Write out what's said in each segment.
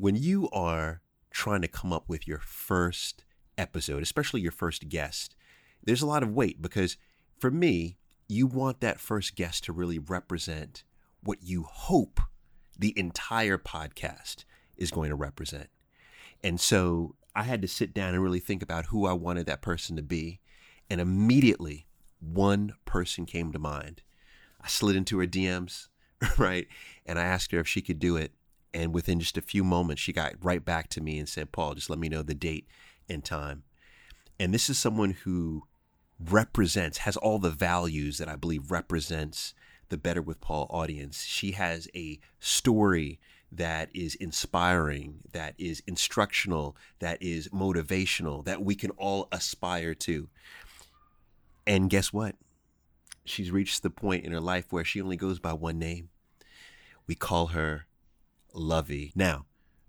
when you are trying to come up with your first episode, especially your first guest, there's a lot of weight because for me, you want that first guest to really represent what you hope the entire podcast is going to represent. And so I had to sit down and really think about who I wanted that person to be. And immediately, one person came to mind. I slid into her DMs, right? And I asked her if she could do it. And within just a few moments, she got right back to me and said, Paul, just let me know the date and time. And this is someone who represents, has all the values that I believe represents the Better with Paul audience. She has a story that is inspiring, that is instructional, that is motivational, that we can all aspire to. And guess what? She's reached the point in her life where she only goes by one name. We call her Luvvie. Now,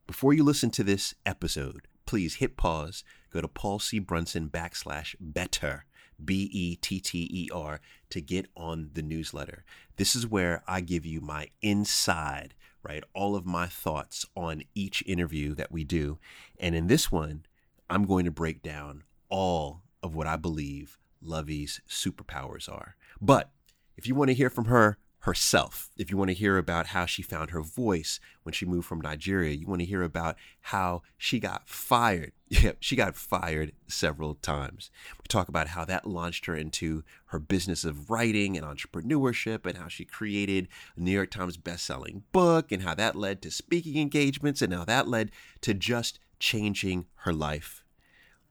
before you listen to this episode, please hit pause, go to Paul C. Brunson backslash better, B E T T E R, to get on the newsletter. This is where I give you my inside, right? All of my thoughts on each interview that we do. And in this one, I'm going to break down all of what I believe Luvvie's superpowers are. But if you want to hear from her herself, if you want to hear about how she found her voice when she moved from Nigeria, you want to hear about how she got fired. Yeah, she got fired several times. We talk about how that launched her into her business of writing and entrepreneurship and how she created a New York Times best-selling book and how that led to speaking engagements and how that led to just changing her life.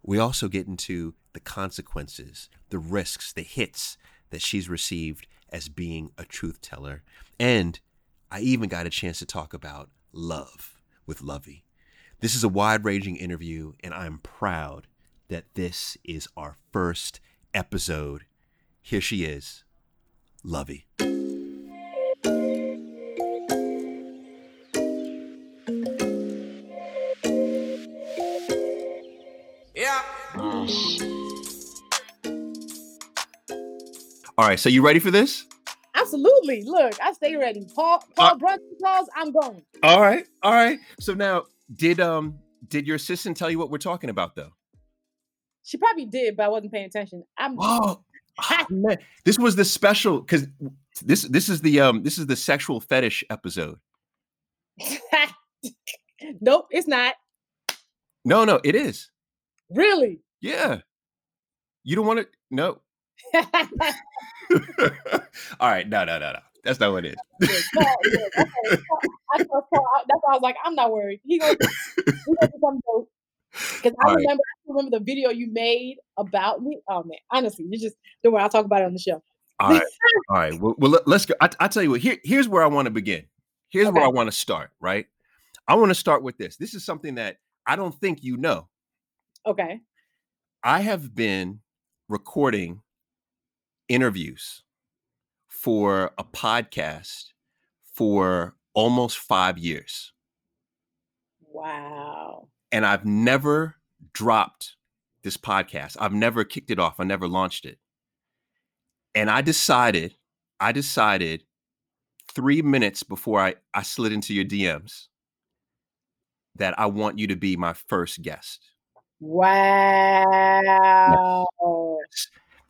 We also get into the consequences, the risks, the hits that she's received as being a truth teller. And I even got a chance to talk about love with Luvvie. This is a wide ranging interview, and I'm proud that this is our first episode. Here she is, Luvvie. All right, so you ready for this? Absolutely. Look, I stay ready. Paul Paul Uh, Brunson calls, I'm going. All right, all right. So now, did um did your assistant tell you what we're talking about though? She probably did, but I wasn't paying attention. I'm Oh, ah, this was the special because this this is the um this is the sexual fetish episode. nope, it's not. No, no, it is. Really. Yeah, you don't want to. No. all right, no, no, no, no. That's not what it is. Good, Paul, good. Okay, I trust Paul. I- That's why I was like, I'm not worried. He gonna, he gonna do something dope. Because I All right. remember, I remember the video you made about me. Oh man, honestly, you just don't worry. I'll talk about it on the show. All right, all right. Well, well let- let's go. I, I tell you what. Here, here's where I want to begin. Here's where I want to start. Right. I want to start with this. This is something that I don't think you know. Okay. I have been recording interviews for a podcast for almost five years, Wow. and I've never dropped this podcast. I've never kicked it off. I never launched it. And I decided, I decided three minutes before I, I slid into your DMs that I want you to be my first guest. Wow.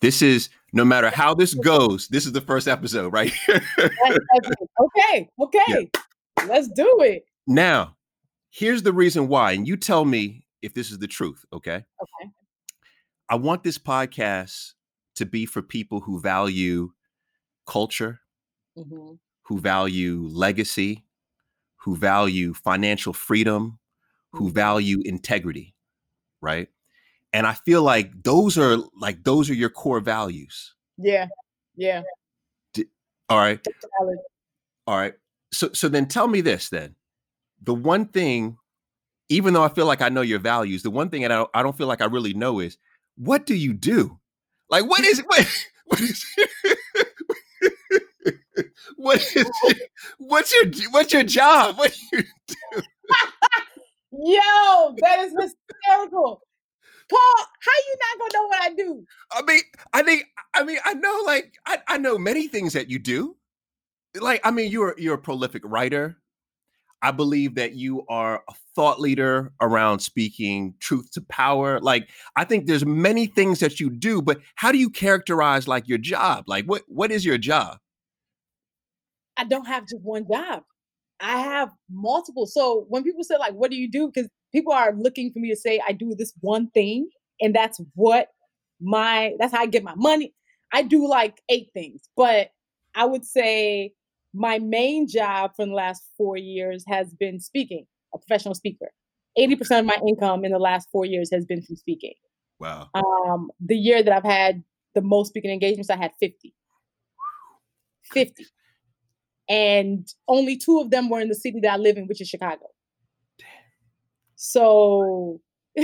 This is no matter how this goes, this is the first episode, right? Okay. Okay. Let's do it. now, here's the reason why, and you tell me if this is the truth, okay? Okay. I want this podcast to be for people who value culture, Mhm. who value legacy, who value financial freedom, who Mhm. value integrity, right? And I feel like those are like those are your core values. Yeah. Yeah. All right. All right. So so then tell me this then. The one thing, even though I feel like I know your values, the one thing that I don't, I don't feel like I really know is what do you do? Like what is what, what is what is what's your what's your job? What do you do Yo, that is hysterical. Paul, how you not gonna know what I do? I mean, I think I mean I know like I, I know many things that you do. Like I mean you're you're a prolific writer. I believe that you are a thought leader around speaking truth to power. Like I think there's many things that you do, but how do you characterize like your job? Like what what is your job? I don't have just one job. I have multiple. So when people say like, "What do you do?" Because people are looking for me to say I do this one thing, and that's what my that's how I get my money. I do like eight things, but I would say my main job for the last four years has been speaking, a professional speaker. 80% of my income in the last four years has been from speaking. Wow. Um, the year that I've had the most speaking engagements, I had 50. 50. And only two of them were in the city that I live in, which is Chicago. So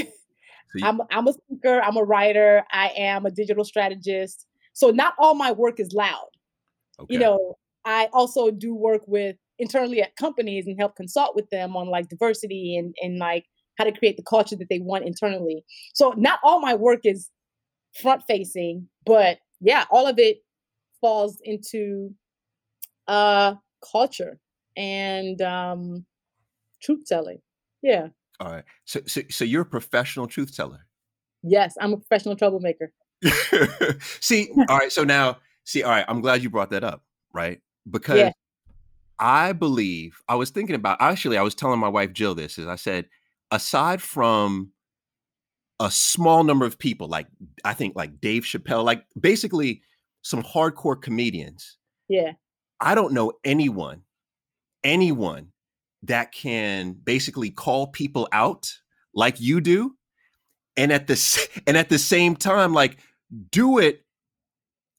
I'm, I'm a speaker, I'm a writer, I am a digital strategist. So not all my work is loud. Okay. You know, I also do work with internally at companies and help consult with them on like diversity and, and like how to create the culture that they want internally. So not all my work is front facing, but yeah, all of it falls into uh culture and um truth telling. Yeah. All right. So, so, so you're a professional truth teller. Yes, I'm a professional troublemaker. see, all right. So now, see, all right. I'm glad you brought that up, right? Because yeah. I believe I was thinking about. Actually, I was telling my wife Jill this. Is I said, aside from a small number of people, like I think like Dave Chappelle, like basically some hardcore comedians. Yeah. I don't know anyone, anyone that can basically call people out like you do and at the and at the same time like do it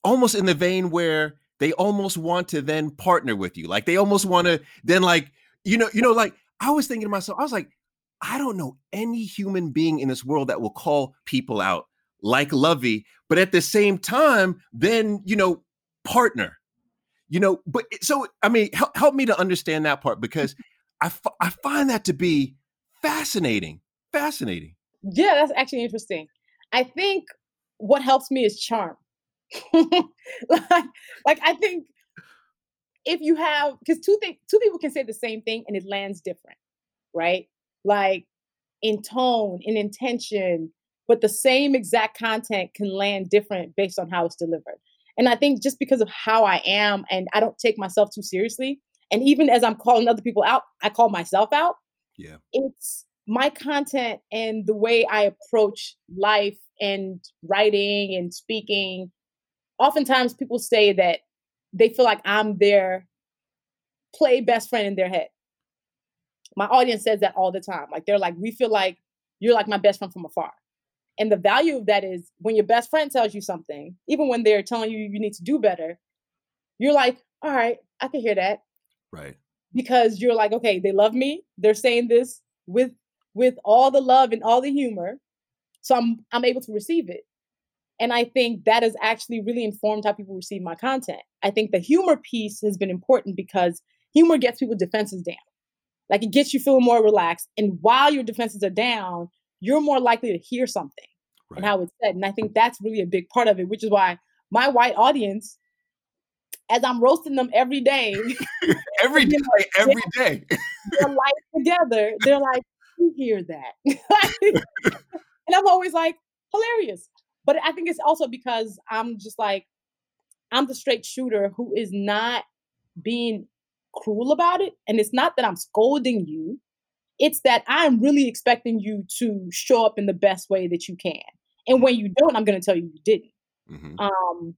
almost in the vein where they almost want to then partner with you like they almost want to then like you know you know like i was thinking to myself i was like i don't know any human being in this world that will call people out like Luvvie but at the same time then you know partner you know but so i mean help, help me to understand that part because I, f- I find that to be fascinating. Fascinating. Yeah, that's actually interesting. I think what helps me is charm. like, like I think if you have because two things two people can say the same thing and it lands different, right? Like in tone, in intention, but the same exact content can land different based on how it's delivered. And I think just because of how I am and I don't take myself too seriously, and even as I'm calling other people out, I call myself out. Yeah. It's my content and the way I approach life and writing and speaking. Oftentimes people say that they feel like I'm their play best friend in their head. My audience says that all the time. Like they're like, we feel like you're like my best friend from afar. And the value of that is when your best friend tells you something, even when they're telling you you need to do better, you're like, all right, I can hear that. Right. Because you're like, okay, they love me. They're saying this with with all the love and all the humor. So I'm I'm able to receive it. And I think that has actually really informed how people receive my content. I think the humor piece has been important because humor gets people defenses down. Like it gets you feeling more relaxed. And while your defenses are down, you're more likely to hear something right. and how it's said. And I think that's really a big part of it, which is why my white audience as I'm roasting them every day. every day, every day. they're like together. They're like, you hear that. and I'm always like, hilarious. But I think it's also because I'm just like, I'm the straight shooter who is not being cruel about it. And it's not that I'm scolding you, it's that I'm really expecting you to show up in the best way that you can. And when you don't, I'm going to tell you you didn't. Mm-hmm. Um,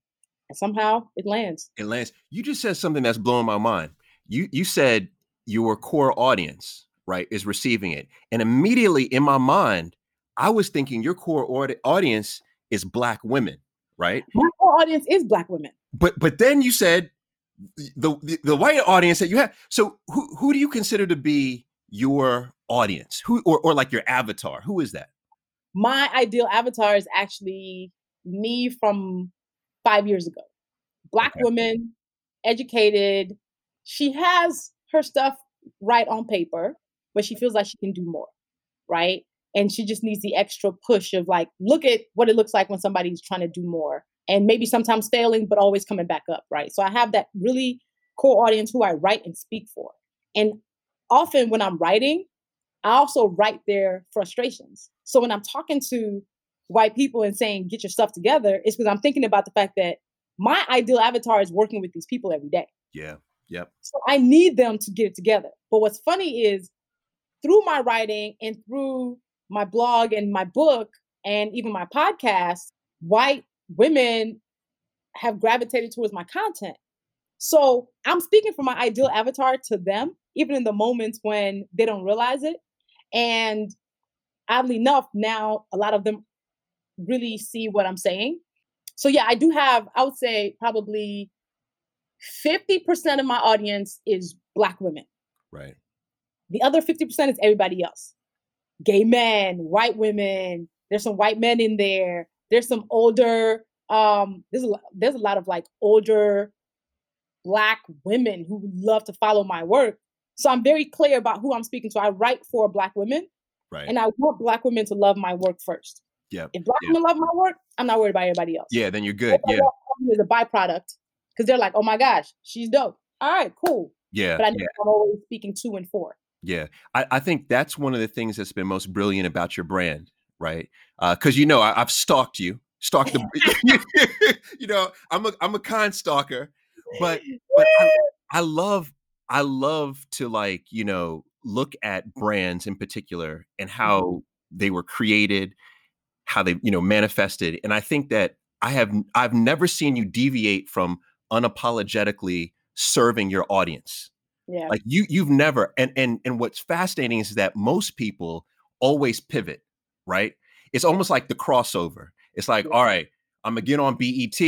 and somehow it lands. It lands. You just said something that's blowing my mind. You you said your core audience, right, is receiving it. And immediately in my mind, I was thinking your core audience is black women, right? My core audience is black women. But but then you said the, the, the white audience that you have. So who who do you consider to be your audience? Who or or like your avatar? Who is that? My ideal avatar is actually me from five years ago. Black okay. woman, educated. She has her stuff right on paper, but she feels like she can do more, right? And she just needs the extra push of like, look at what it looks like when somebody's trying to do more and maybe sometimes failing, but always coming back up, right? So I have that really core audience who I write and speak for. And often when I'm writing, I also write their frustrations. So when I'm talking to white people and saying, get your stuff together, it's because I'm thinking about the fact that my ideal avatar is working with these people every day. Yeah. Yep. So I need them to get it together. But what's funny is through my writing and through my blog and my book and even my podcast, white women have gravitated towards my content. So I'm speaking from my ideal avatar to them, even in the moments when they don't realize it. And oddly enough, now a lot of them really see what I'm saying. So yeah, I do have, I would say probably 50% of my audience is black women. Right. The other 50% is everybody else. Gay men, white women, there's some white men in there. There's some older um there's a there's a lot of like older black women who love to follow my work. So I'm very clear about who I'm speaking to. I write for black women. Right. And I want black women to love my work first. Yeah. If black yeah. women love my work, I'm not worried about everybody else. Yeah, then you're good. Yeah. Is a byproduct because they're like, oh my gosh, she's dope. All right, cool. Yeah. But I know yeah. I'm always speaking to and for. Yeah. I, I think that's one of the things that's been most brilliant about your brand, right? Because uh, you know, I, have stalked you, stalked the, you know, I'm a I'm a con stalker, but but I, I love I love to like you know look at brands in particular and how mm-hmm. they were created, how they you know manifested, and I think that I have I've never seen you deviate from unapologetically serving your audience. Yeah. Like you you've never and and and what's fascinating is that most people always pivot, right? It's almost like the crossover. It's like, yeah. all right, I'm gonna get on BET,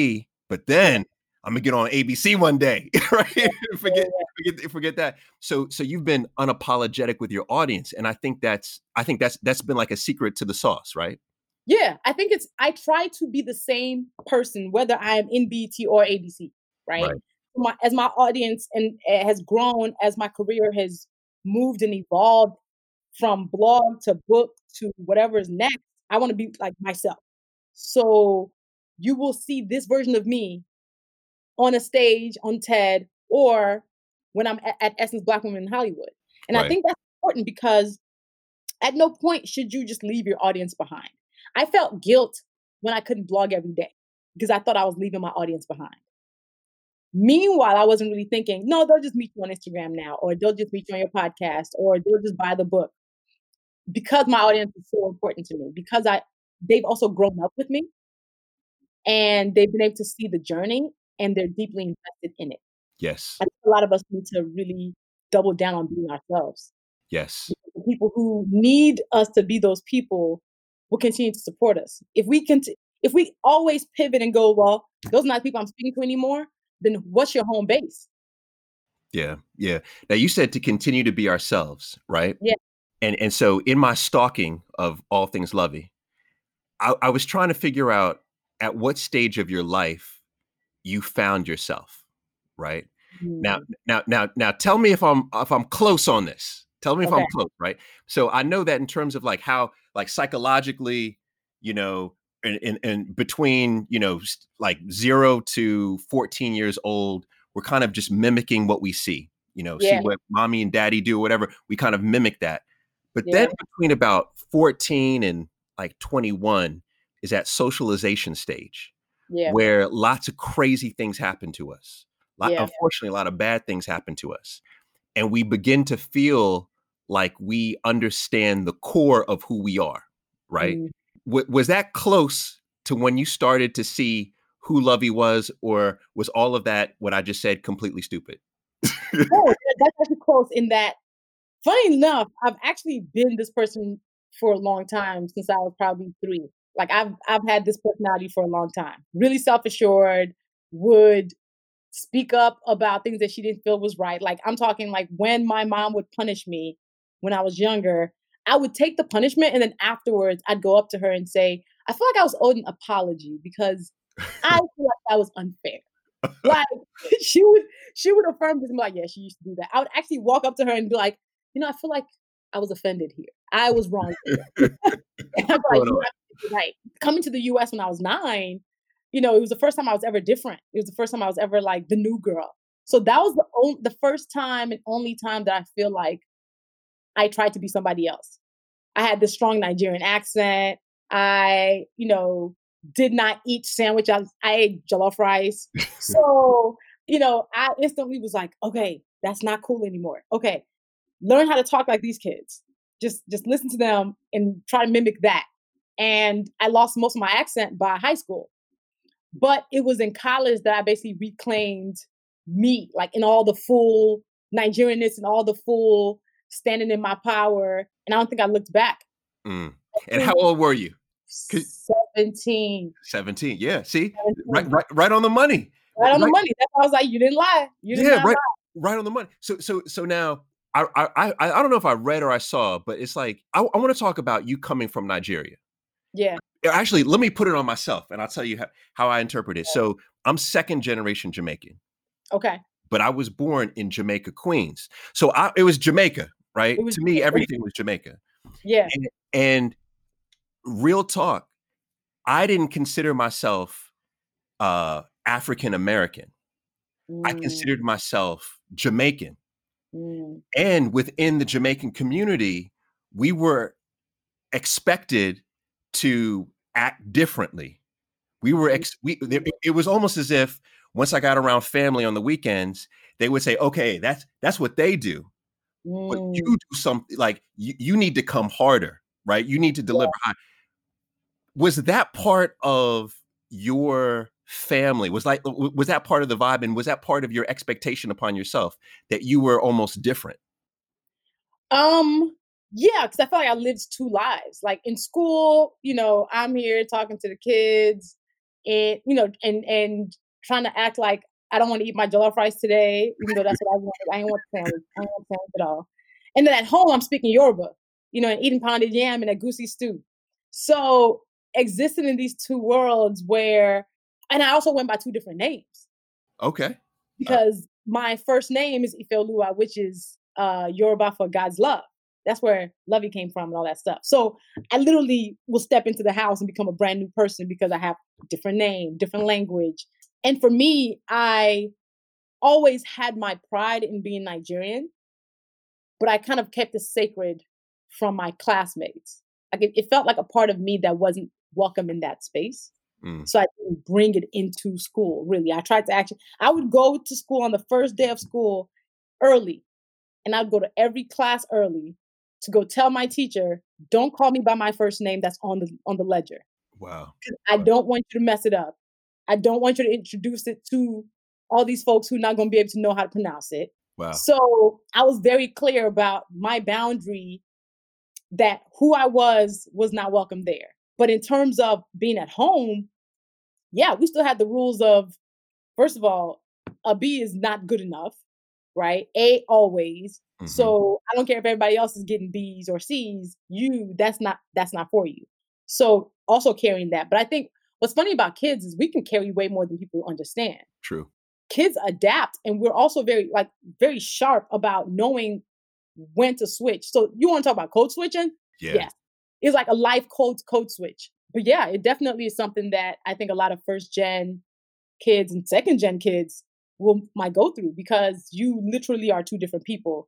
but then I'm gonna get on ABC one day, right? Forget, forget forget that. So so you've been unapologetic with your audience, and I think that's I think that's that's been like a secret to the sauce, right? Yeah, I think it's I try to be the same person whether I am in BET or ABC, right? right. My, as my audience and uh, has grown, as my career has moved and evolved from blog to book to whatever is next, I want to be like myself. So you will see this version of me on a stage on TED or when I'm at, at Essence Black Women in Hollywood. And right. I think that's important because at no point should you just leave your audience behind. I felt guilt when I couldn't blog every day because I thought I was leaving my audience behind. Meanwhile, I wasn't really thinking, no, they'll just meet you on Instagram now, or they'll just meet you on your podcast, or they'll just buy the book. Because my audience is so important to me, because I they've also grown up with me and they've been able to see the journey and they're deeply invested in it. Yes. I think a lot of us need to really double down on being ourselves. Yes. The people who need us to be those people will continue to support us. If we can, if we always pivot and go, well, those are not people I'm speaking to anymore, then what's your home base? Yeah, yeah. Now you said to continue to be ourselves, right? Yeah. And and so in my stalking of all things Luvvie, I, I was trying to figure out at what stage of your life you found yourself, right? Mm. Now, now, now, now, tell me if I'm if I'm close on this. Tell me if okay. I'm close, right? So I know that in terms of like how like psychologically, you know, and and between you know like zero to 14 years old, we're kind of just mimicking what we see. You know, yeah. see what mommy and daddy do, whatever. We kind of mimic that. But yeah. then between about 14 and like 21 is that socialization stage yeah. where lots of crazy things happen to us. Lot, yeah. Unfortunately, a lot of bad things happen to us. And we begin to feel like we understand the core of who we are, right? Mm. W- was that close to when you started to see who Luvvie was, or was all of that what I just said completely stupid? oh, that's actually close in that. Funny enough, I've actually been this person for a long time since I was probably three. Like I've I've had this personality for a long time. Really self assured, would speak up about things that she didn't feel was right. Like I'm talking like when my mom would punish me when I was younger, I would take the punishment and then afterwards I'd go up to her and say, I feel like I was owed an apology because I feel like that was unfair. like she would she would affirm this and be like, yeah, she used to do that. I would actually walk up to her and be like, you know, I feel like I was offended here. I was wrong. I'm like, right. Coming to the US when I was nine, you know, it was the first time I was ever different. It was the first time I was ever like the new girl. So that was the only, the first time and only time that I feel like I tried to be somebody else. I had this strong Nigerian accent. I, you know, did not eat sandwich. I, I ate jollof rice. so, you know, I instantly was like, okay, that's not cool anymore. Okay, learn how to talk like these kids. Just just listen to them and try to mimic that. And I lost most of my accent by high school. But it was in college that I basically reclaimed me, like in all the full Nigerianness and all the full standing in my power. And I don't think I looked back. Mm. And how old were you? 17. 17. Yeah. See, 17. right, right, right on the money. Right on right. the money. That's why I was like, you didn't lie. You did yeah, right, lie. right on the money. So, so, so now I, I, I don't know if I read or I saw, but it's like I, I want to talk about you coming from Nigeria. Yeah. Actually, let me put it on myself, and I'll tell you how, how I interpret it. So I'm second generation Jamaican. Okay. But I was born in Jamaica, Queens. So I, it was Jamaica, right? Was, to me, everything was Jamaica. Yeah. And, and real talk, I didn't consider myself uh, African American. Mm. I considered myself Jamaican. Mm. And within the Jamaican community, we were expected to act differently. We were ex- we it was almost as if once I got around family on the weekends, they would say, "Okay, that's that's what they do." Mm. But you mm. do something like you, you need to come harder, right? You need to deliver yeah. Was that part of your family? Was like was that part of the vibe and was that part of your expectation upon yourself that you were almost different? Um yeah, because I felt like I lived two lives. Like in school, you know, I'm here talking to the kids and you know, and and trying to act like I don't want to eat my jollof rice today, even though that's what I want. I ain't want the sandwich. I ain't want the sandwich at all. And then at home, I'm speaking Yoruba, you know, and eating pounded yam and egusi stew. So existing in these two worlds where, and I also went by two different names. Okay. Uh because uh, my first name is Ifeoluwa, which is uh, Yoruba for God's love. That's where Luvvie came from and all that stuff. So I literally will step into the house and become a brand new person because I have different name, different language. And for me, I always had my pride in being Nigerian, but I kind of kept it sacred from my classmates. Like it, it felt like a part of me that wasn't welcome in that space. Mm. So I didn't bring it into school, really. I tried to actually, I would go to school on the first day of school early, and I'd go to every class early to go tell my teacher, don't call me by my first name that's on the on the ledger. Wow. I don't want you to mess it up. I don't want you to introduce it to all these folks who are not going to be able to know how to pronounce it. Wow. So I was very clear about my boundary that who I was was not welcome there. But in terms of being at home, yeah, we still had the rules of, first of all, a B is not good enough, right? A always. Mm-hmm. So I don't care if everybody else is getting B's or C's. You, that's not that's not for you. So also carrying that. But I think what's funny about kids is we can carry way more than people understand. True. Kids adapt, and we're also very like very sharp about knowing when to switch. So you want to talk about code switching? Yeah. Yes. It's like a life code code switch. But yeah, it definitely is something that I think a lot of first gen kids and second gen kids will might go through because you literally are two different people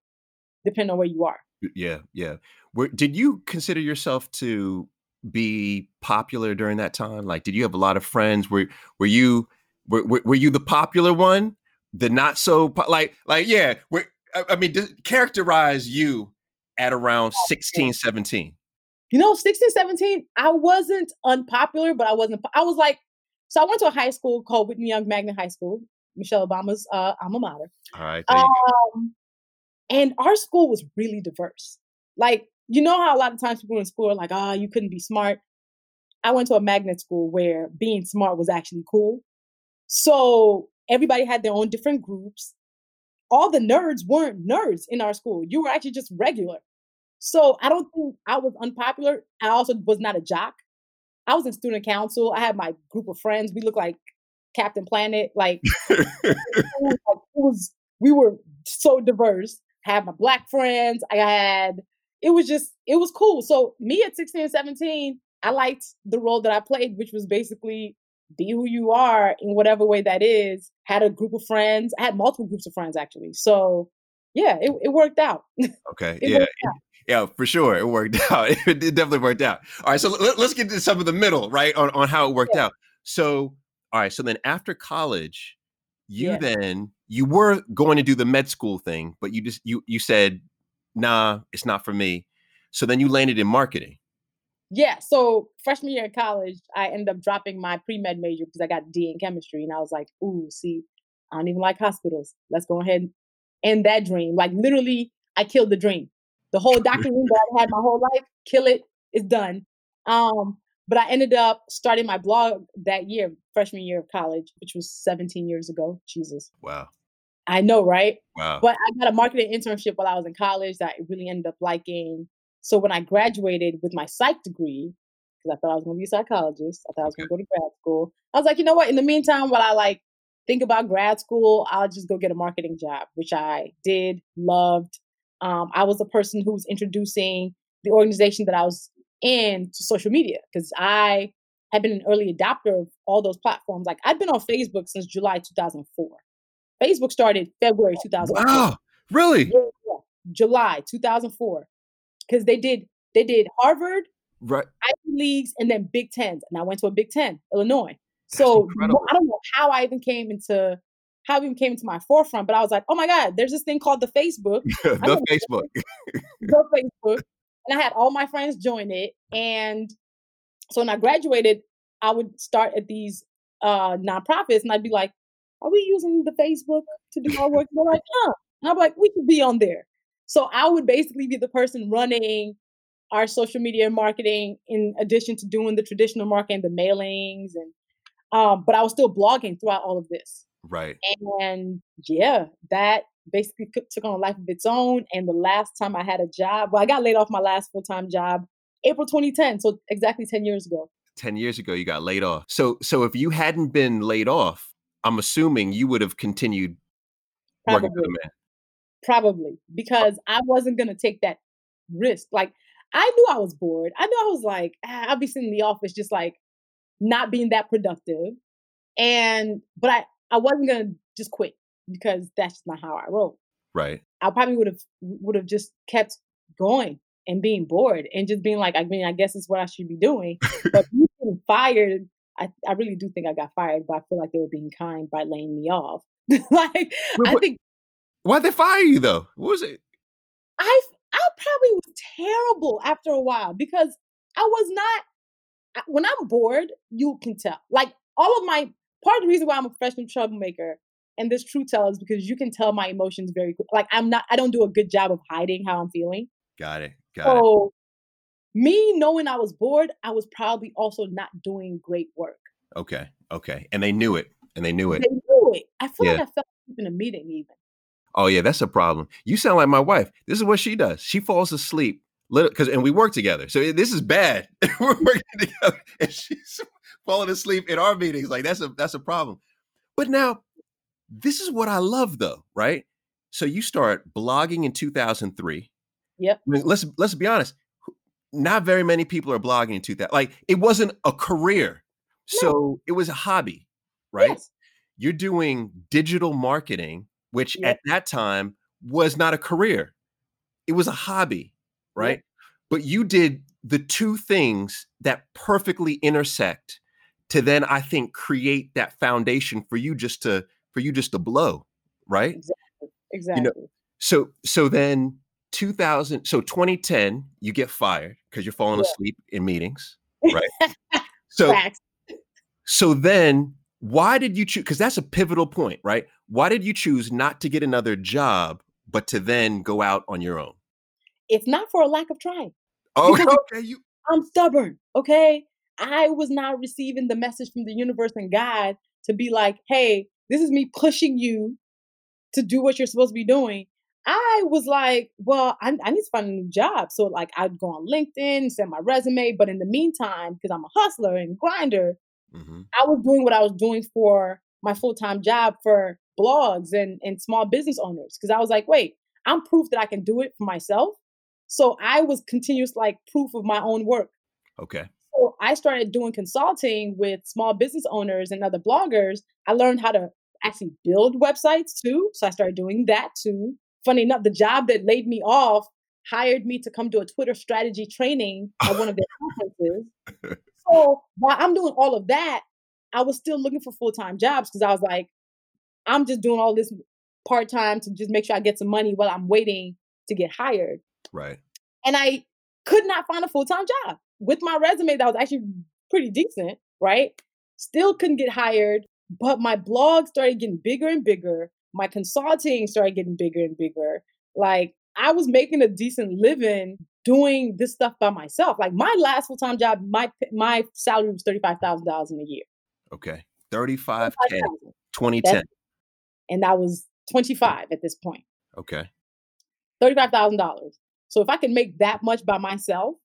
depending on where you are. Yeah, yeah. Where, did you consider yourself to be popular during that time? Like, did you have a lot of friends? Were were you were, were, were you the popular one? The not so like like yeah. Were, I mean, characterize you at around 16, 17. You know, 16, 17, I wasn't unpopular, but I wasn't. I was like, so I went to a high school called Whitney Young Magnet High School, Michelle Obama's uh, alma mater. All right. Um, and our school was really diverse. Like, you know how a lot of times people in school are like, oh, you couldn't be smart. I went to a magnet school where being smart was actually cool. So everybody had their own different groups. All the nerds weren't nerds in our school. You were actually just regular. So I don't think I was unpopular. I also was not a jock. I was in student council. I had my group of friends. We looked like Captain Planet. Like it, was, like, it was, we were so diverse. I had my black friends. I had it was just it was cool. So me at 16 and 17, I liked the role that I played, which was basically be who you are in whatever way that is. Had a group of friends. I had multiple groups of friends actually. So yeah, it, it worked out. Okay. yeah. Yeah, for sure, it worked out. It definitely worked out. All right, so let, us get to some of the middle, right, on on how it worked yeah. out. So, all right, so then after college, you yeah. then you were going to do the med school thing, but you just you you said, nah, it's not for me. So then you landed in marketing. Yeah. So freshman year in college, I ended up dropping my pre med major because I got D in chemistry, and I was like, ooh, see, I don't even like hospitals. Let's go ahead and end that dream. Like literally, I killed the dream. The whole dream that I had my whole life, kill it. It's done. Um, but I ended up starting my blog that year, freshman year of college, which was 17 years ago. Jesus. Wow. I know, right? Wow. But I got a marketing internship while I was in college that I really ended up liking. So when I graduated with my psych degree, because I thought I was going to be a psychologist, I thought I was going to go to grad school. I was like, you know what? In the meantime, while I like think about grad school, I'll just go get a marketing job, which I did, loved. Um, I was the person who was introducing the organization that I was in to social media because I had been an early adopter of all those platforms. Like I've been on Facebook since July 2004. Facebook started February 2004. Wow, really? Yeah, yeah. July 2004, because they did they did Harvard, right, Ivy leagues, and then Big Tens, and I went to a Big Ten, Illinois. That's so incredible. I don't know how I even came into how it even came into my forefront, but I was like, oh my god, there's this thing called the Facebook, the Facebook, the Facebook, and I had all my friends join it, and so when I graduated, I would start at these uh nonprofits, and I'd be like, are we using the Facebook to do our work? they're like, huh. And I'm like, we could be on there. So I would basically be the person running our social media marketing in addition to doing the traditional marketing, the mailings and um, but I was still blogging throughout all of this. Right. And yeah, that basically took on a life of its own. And the last time I had a job, well, I got laid off my last full time job April 2010. So exactly 10 years ago. 10 years ago, you got laid off. So, so if you hadn't been laid off, I'm assuming you would have continued Probably. working for the man. Probably because I wasn't gonna take that risk. Like I knew I was bored. I knew I was like, ah, I'll be sitting in the office just like not being that productive. And but I I wasn't gonna just quit because that's not how I roll. Right. I probably would have would have just kept going and being bored and just being like, I mean, I guess it's what I should be doing. But being fired I, I really do think I got fired, but I feel like they were being kind by laying me off. like Wait, I think why'd they fire you though? What was it? I I probably was terrible after a while because I was not when I'm bored, you can tell. Like all of my part of the reason why I'm a professional troublemaker and this true tell is because you can tell my emotions very quick. Like I'm not I don't do a good job of hiding how I'm feeling. Got it. Got so, it me knowing I was bored, I was probably also not doing great work. Okay. Okay. And they knew it. And they knew it. They knew it. I feel yeah. like I felt in a meeting even. Oh yeah, that's a problem. You sound like my wife. This is what she does. She falls asleep because and we work together. So this is bad. We're working together, and she's falling asleep in our meetings. Like that's a that's a problem. But now, this is what I love, though, right? So you start blogging in 2003. Yep. I mean, let's let's be honest not very many people are blogging in 2000. Like it wasn't a career. No. So it was a hobby, right? Yes. You're doing digital marketing, which yep. at that time was not a career. It was a hobby, right? Yep. But you did the two things that perfectly intersect to then I think create that foundation for you just to for you just to blow, right? Exactly. Exactly. You know, so so then 2000 so 2010 you get fired because you're falling yeah. asleep in meetings right so so then why did you choose because that's a pivotal point right why did you choose not to get another job but to then go out on your own it's not for a lack of trying oh okay you i'm stubborn okay i was not receiving the message from the universe and god to be like hey this is me pushing you to do what you're supposed to be doing I was like, well, I, I, need to find a new job. So like I'd go on LinkedIn, send my resume. But in the meantime, because I'm a hustler and grinder, mm-hmm. I was doing what I was doing for my full-time job for blogs and, and small business owners. Cause I was like, wait, I'm proof that I can do it for myself. So I was continuous like proof of my own work. Okay. So I started doing consulting with small business owners and other bloggers. I learned how to actually build websites too. So I started doing that too funny enough, the job that laid me off hired me to come do a Twitter strategy training at one of their conferences. So while I'm doing all of that, I was still looking for full time jobs because I was like, I'm just doing all this part time to just make sure I get some money while I'm waiting to get hired. Right. And I could not find a full time job with my resume that was actually pretty decent, right? Still couldn't get hired, but my blog started getting bigger and bigger. My consulting started getting bigger and bigger. Like I was making a decent living doing this stuff by myself. Like my last full time job, my my salary was thirty five thousand dollars in a year. Okay, thirty five k, twenty ten, and I was twenty five at this point. Okay, thirty five thousand dollars. So if I can make that much by myself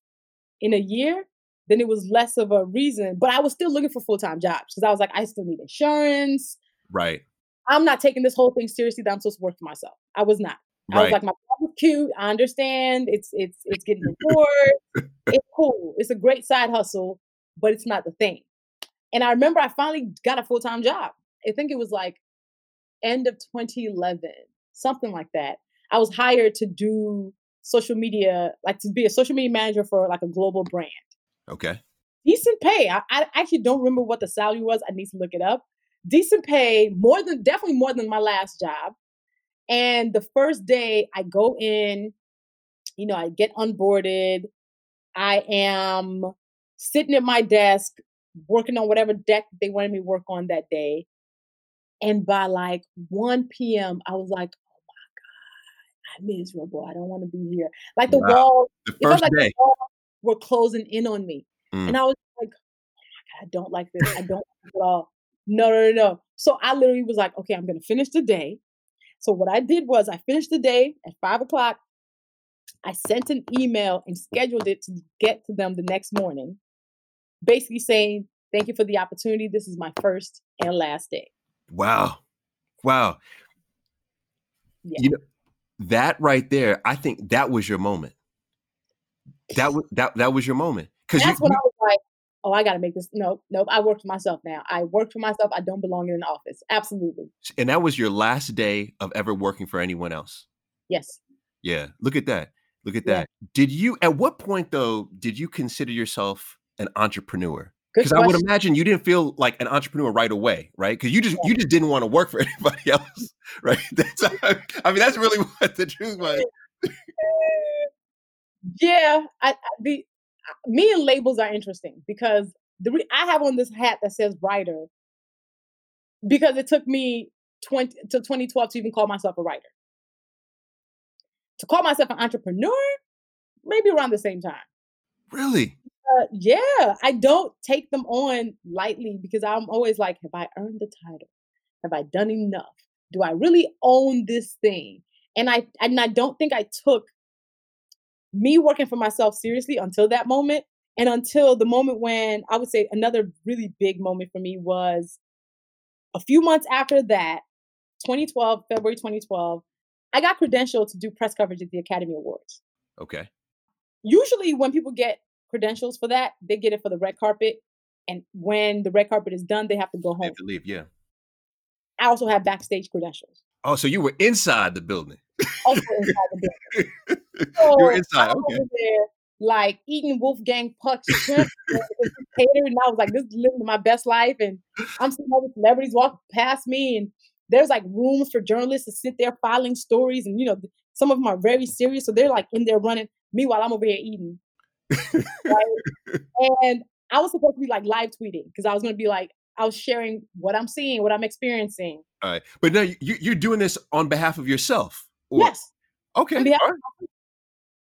in a year, then it was less of a reason. But I was still looking for full time jobs because I was like, I still need insurance. Right. I'm not taking this whole thing seriously that I'm supposed to work for myself. I was not. Right. I was like, my job is cute. I understand. It's it's it's getting bored. it's cool. It's a great side hustle, but it's not the thing. And I remember I finally got a full time job. I think it was like end of 2011, something like that. I was hired to do social media, like to be a social media manager for like a global brand. Okay. Decent pay. I, I actually don't remember what the salary was. I need to look it up. Decent pay, more than definitely more than my last job. And the first day I go in, you know, I get onboarded. I am sitting at my desk working on whatever deck they wanted me to work on that day. And by like 1 p.m., I was like, oh my God, I'm miserable. I don't want to be here. Like the wow. wall, the first like day. The were closing in on me. Mm. And I was like, oh my God, I don't like this. I don't like it at all. No, no, no, no. So I literally was like, okay, I'm going to finish the day. So what I did was I finished the day at five o'clock. I sent an email and scheduled it to get to them the next morning, basically saying, Thank you for the opportunity. This is my first and last day. Wow. Wow. Yeah. You know, that right there, I think that was your moment. That was that that was your moment. Because that's you, when I was like, oh, I got to make this. Nope, nope. I work for myself now. I work for myself. I don't belong in an office. Absolutely. And that was your last day of ever working for anyone else. Yes. Yeah. Look at that. Look at that. Did you, at what point though, did you consider yourself an entrepreneur? Because I would imagine you didn't feel like an entrepreneur right away, right? Because you just yeah. you just didn't want to work for anybody else, right? That's, I mean, that's really what the truth was. yeah, I, I, the me and labels are interesting because the re- I have on this hat that says writer because it took me 20 to 2012 to even call myself a writer. To call myself an entrepreneur, maybe around the same time. Really? Uh, yeah, I don't take them on lightly because I'm always like, have I earned the title? Have I done enough? Do I really own this thing? And I and I don't think I took me working for myself seriously until that moment and until the moment when I would say another really big moment for me was a few months after that, 2012, February 2012, I got credentialed to do press coverage at the Academy Awards. Okay. Usually, when people get credentials for that, they get it for the red carpet. And when the red carpet is done, they have to go home. They have to leave, yeah. I also have backstage credentials. Oh, so you were inside the building. Also inside the building. So you were inside, okay. There, like eating Wolfgang Puck shrimp and I was like, this is living my best life. And I'm seeing all the celebrities walk past me, and there's like rooms for journalists to sit there filing stories, and you know, some of them are very serious, so they're like in there running. Meanwhile, I'm over here eating. Right? And I was supposed to be like live tweeting because I was going to be like, I was sharing what I'm seeing, what I'm experiencing. All right, but now you, are doing this on behalf of yourself. Or... Yes. Okay. Right.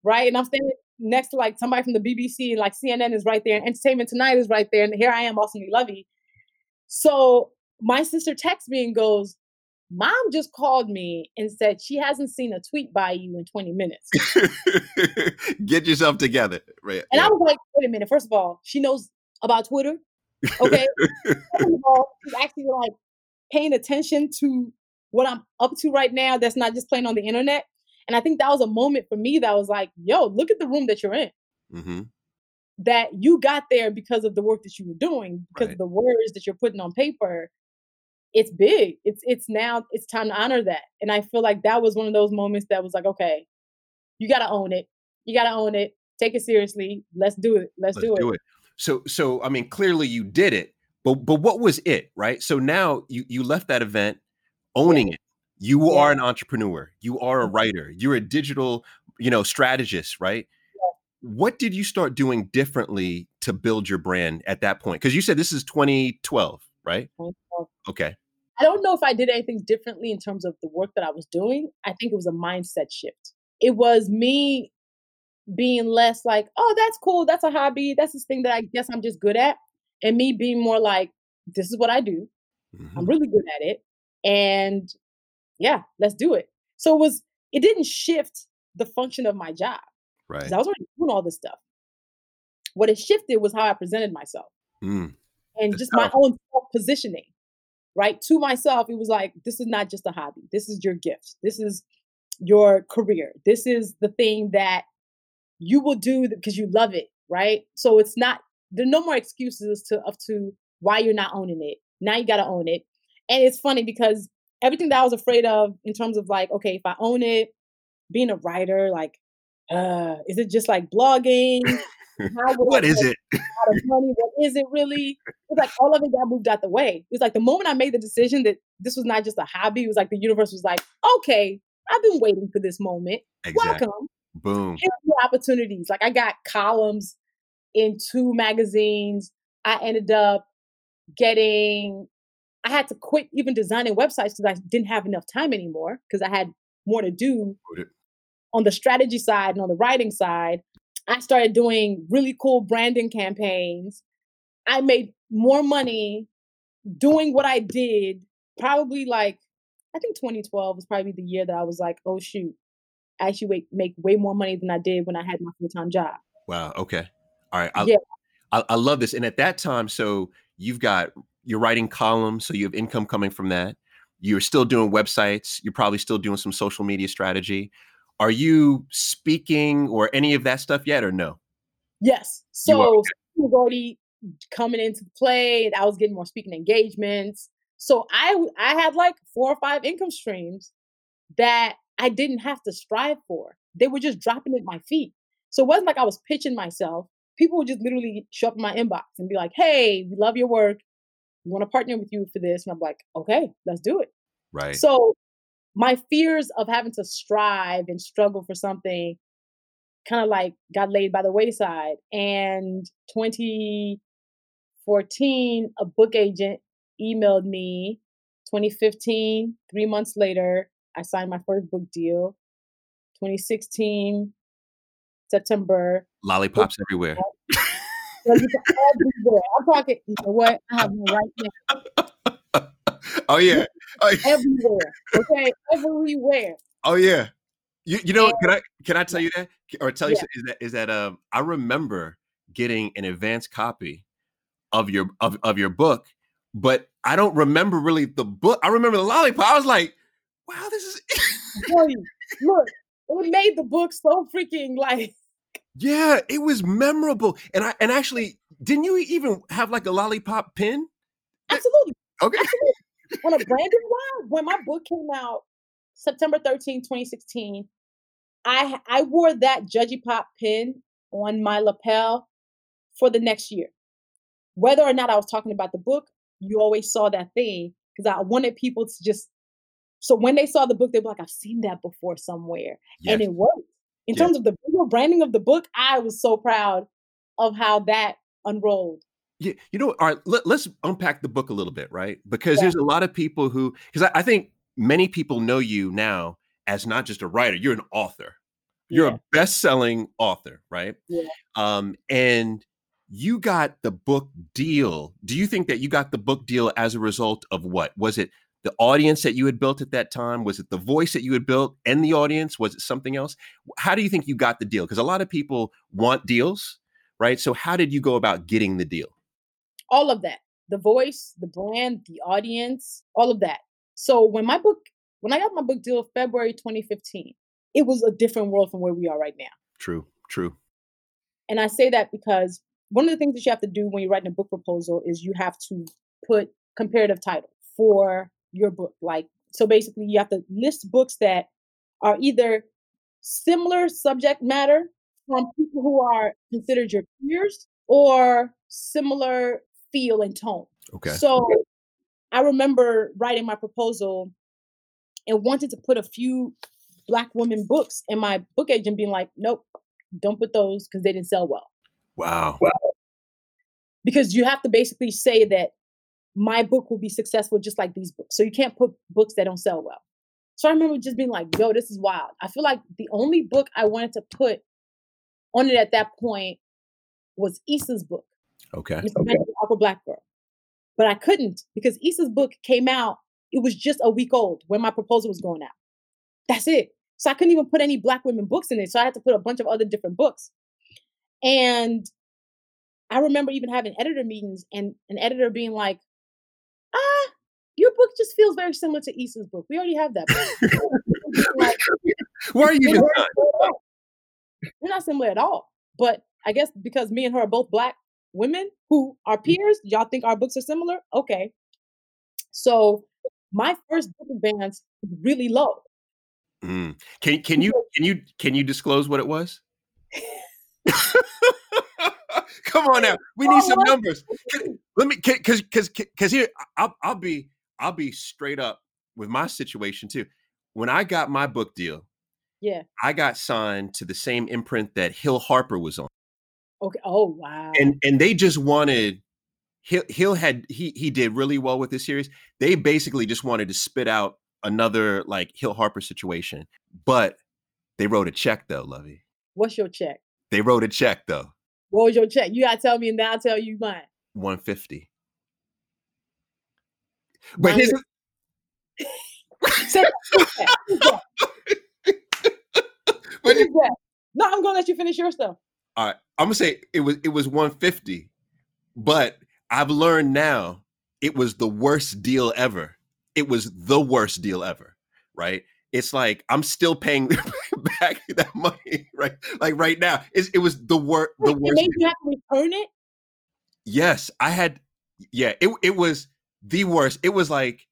right, and I'm standing next to like somebody from the BBC, and like CNN is right there, and Entertainment Tonight is right there, and here I am, Awesomely Luvvie. So my sister texts me and goes, Mom just called me and said she hasn't seen a tweet by you in 20 minutes. Get yourself together. Right. And yeah. I was like, wait a minute. First of all, she knows about Twitter. Okay. Second of all, she's actually like paying attention to what I'm up to right now that's not just playing on the internet. And I think that was a moment for me that was like, yo, look at the room that you're in. Mm-hmm. That you got there because of the work that you were doing, because right. of the words that you're putting on paper. It's big. It's it's now it's time to honor that. And I feel like that was one of those moments that was like, okay, you got to own it. You got to own it. Take it seriously. Let's do it. Let's, Let's do, do it. it. So, so I mean, clearly you did it, but but what was it, right? So now you you left that event owning yeah. it. You yeah. are an entrepreneur. You are a mm-hmm. writer. You're a digital, you know, strategist, right? What did you start doing differently to build your brand at that point? Because you said this is 2012, right? 2012. Okay. I don't know if I did anything differently in terms of the work that I was doing. I think it was a mindset shift. It was me being less like, oh, that's cool. That's a hobby. That's this thing that I guess I'm just good at. And me being more like, this is what I do. Mm-hmm. I'm really good at it. And yeah, let's do it. So it was, it didn't shift the function of my job. Right. I was already doing all this stuff. What it shifted was how I presented myself mm. and just my own positioning right? To myself, it was like, this is not just a hobby. This is your gift. This is your career. This is the thing that you will do because you love it, right? So it's not, there are no more excuses to, of to why you're not owning it. Now you got to own it. And it's funny because everything that I was afraid of in terms of like, okay, if I own it, being a writer, like, uh, is it just like blogging? What is it? money, what is it really? It's like all of it got moved out the way. It's like the moment I made the decision that this was not just a hobby, it was like the universe was like, okay, I've been waiting for this moment. Exactly. Welcome. Boom. Here's opportunities. Like I got columns in two magazines. I ended up getting I had to quit even designing websites because I didn't have enough time anymore because I had more to do on the strategy side and on the writing side. I started doing really cool branding campaigns. I made more money doing what I did, probably like, I think 2012 was probably the year that I was like, oh shoot, I actually make, way more money than I did when I had my full time job. Wow. Okay. All right. I, yeah. I, I love this. And at that time, so you've got, you're writing columns, so you have income coming from that. You're still doing websites. You're probably still doing some social media strategy. Are you speaking or any of that stuff yet, or no? Yes. So was already coming into play. I was getting more speaking engagements. So I I had like four or five income streams that I didn't have to strive for. They were just dropping at my feet. So it wasn't like I was pitching myself. People would just literally show up in my inbox and be like, "Hey, we love your work. We want to partner with you for this." And I'm like, "Okay, let's do it." Right. So my fears of having to strive and struggle for something kind of like got laid by the wayside. And 2014, a book agent emailed me. 2015, three months later, I signed my first book deal. 2016, September. Lollipops everywhere. everywhere. I'm talking, you know what? I have one right now. Oh yeah. Oh, yeah. Everywhere. Okay. Everywhere. Oh yeah. You you know and, can I can I tell you that or tell you yeah. is that is that um I remember getting an advanced copy of your of, of your book, but I don't remember really the book. I remember the lollipop. I was like, wow, this is look, it made the book so freaking like yeah, it was memorable. And I and actually, didn't you even have like a lollipop pin? Absolutely. Okay. Absolutely on a branding wise, when my book came out September 13, 2016, I I wore that Judgy Pop pin on my lapel for the next year. Whether or not I was talking about the book, you always saw that thing because I wanted people to just so when they saw the book, they were like, I've seen that before somewhere. Yes. And it worked. In yes. terms of the branding of the book, I was so proud of how that unrolled. Yeah, you know, all right, let, us unpack the book a little bit, right? Because yeah. there's a lot of people who, because I, I, think many people know you now as not just a writer, you're an author. You're yeah. a best-selling author, right? Yeah. Um, and you got the book deal. Do you think that you got the book deal as a result of what? Was it the audience that you had built at that time? Was it the voice that you had built and the audience? Was it something else? How do you think you got the deal? Because a lot of people want deals, right? So how did you go about getting the deal? All of that the voice the brand the audience all of that. So when my book when i got my book deal february 2015 it was a different world from where we are right now. True true. And i say that because one of the things that you have to do when you're writing a book proposal is you have to put comparative title for your book like so basically you have to list books that are either similar subject matter from people who are considered your peers or similar feel and tone. Okay. So I remember writing my proposal and wanted to put a few black women books in my book agent being like, nope, don't put those because they didn't sell well. Wow. wow. Because you have to basically say that my book will be successful just like these books. So you can't put books that don't sell well. So I remember just being like, yo, this is wild. I feel like the only book I wanted to put on it at that point was Issa's book. Okay. okay. Black Girl. But I couldn't because Issa's book came out, it was just a week old when my proposal was going out. That's it. So I couldn't even put any black women books in it. So I had to put a bunch of other different books. And I remember even having editor meetings and an editor being like, ah, your book just feels very similar to Issa's book. We already have that like, Why are you even You're not similar at all. But I guess because me and her are both black women who are peers, y'all think our books are similar? Okay. So my first book advance was really low. Mm. Can can you can you can you disclose what it was? Come on now, we need some numbers. Can, let me because because because here I'll I'll be I'll be straight up with my situation too. When I got my book deal, yeah, I got signed to the same imprint that Hill Harper was on. Okay. Oh wow. And and they just wanted Hill, Hill had he he did really well with this series. They basically just wanted to spit out another like Hill Harper situation, but they wrote a check though, Luvvie. What's your check? They wrote a check though. What was your check? You gotta tell me, and then I'll tell you mine. One fifty. But his. but no, I'm gonna let you finish your stuff. All right, I'm gonna say it was it was 150, but I've learned now it was the worst deal ever. It was the worst deal ever, right? It's like I'm still paying back that money, right? Like right now, it's, it was the worst. The worst. Made you have to return it. Yes, I had. Yeah, it it was the worst. It was like,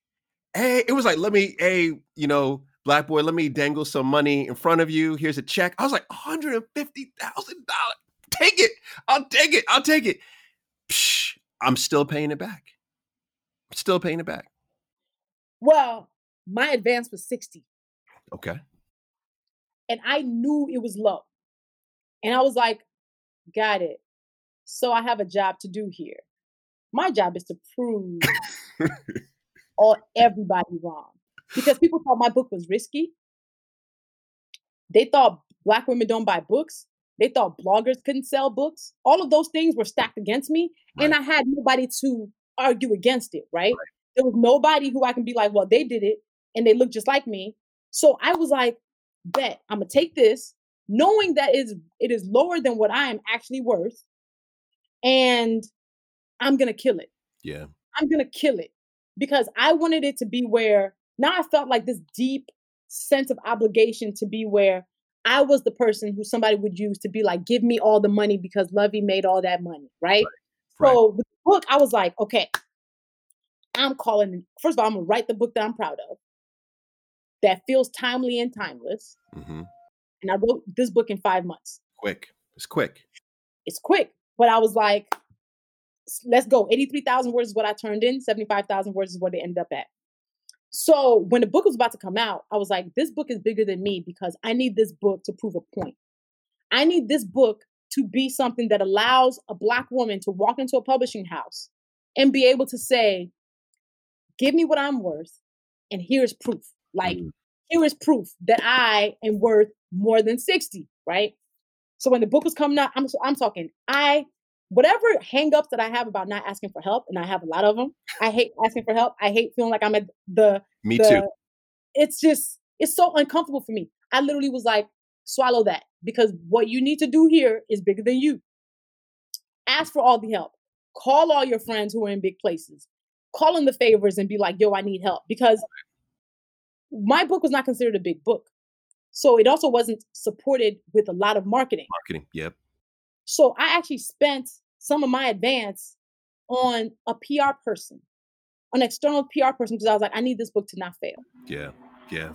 hey, it was like, let me, hey, you know, black boy, let me dangle some money in front of you. Here's a check. I was like, $150,000. Take it. I'll take it. I'll take it. Psh, I'm still paying it back. I'm still paying it back. Well, my advance was 60. Okay. And I knew it was low. And I was like, got it. So I have a job to do here. My job is to prove all everybody wrong because people thought my book was risky. They thought black women don't buy books. They thought bloggers couldn't sell books. All of those things were stacked against me, right. and I had nobody to argue against it. Right? right? There was nobody who I can be like, well, they did it, and they look just like me. So I was like, bet I'm gonna take this, knowing that is it is lower than what I am actually worth, and I'm gonna kill it. Yeah, I'm gonna kill it because I wanted it to be where now I felt like this deep sense of obligation to be where I was the person who somebody would use to be like, give me all the money because Luvvie made all that money, right? right. So right. with the book, I was like, okay, I'm calling. First of all, I'm gonna write the book that I'm proud of, that feels timely and timeless. Mm-hmm. And I wrote this book in five months. Quick, it's quick. It's quick, but I was like, let's go. Eighty-three thousand words is what I turned in. Seventy-five thousand words is what they ended up at. So when the book was about to come out, I was like, this book is bigger than me because I need this book to prove a point. I need this book to be something that allows a Black woman to walk into a publishing house and be able to say, give me what I'm worth, and here's proof. Like, mm. here is proof that I am worth more than 60, right? So when the book was coming out, I'm, I'm talking, I whatever hangups that I have about not asking for help, and I have a lot of them. I hate asking for help. I hate feeling like I'm at the. Me the, too. It's just it's so uncomfortable for me. I literally was like, swallow that because what you need to do here is bigger than you. Ask for all the help. Call all your friends who are in big places. Call in the favors and be like, yo, I need help because my book was not considered a big book. So it also wasn't supported with a lot of marketing. Marketing, yep. So I actually spent some of my advance on a PR person, an external PR person, because I was like, I need this book to not fail. Yeah, yeah.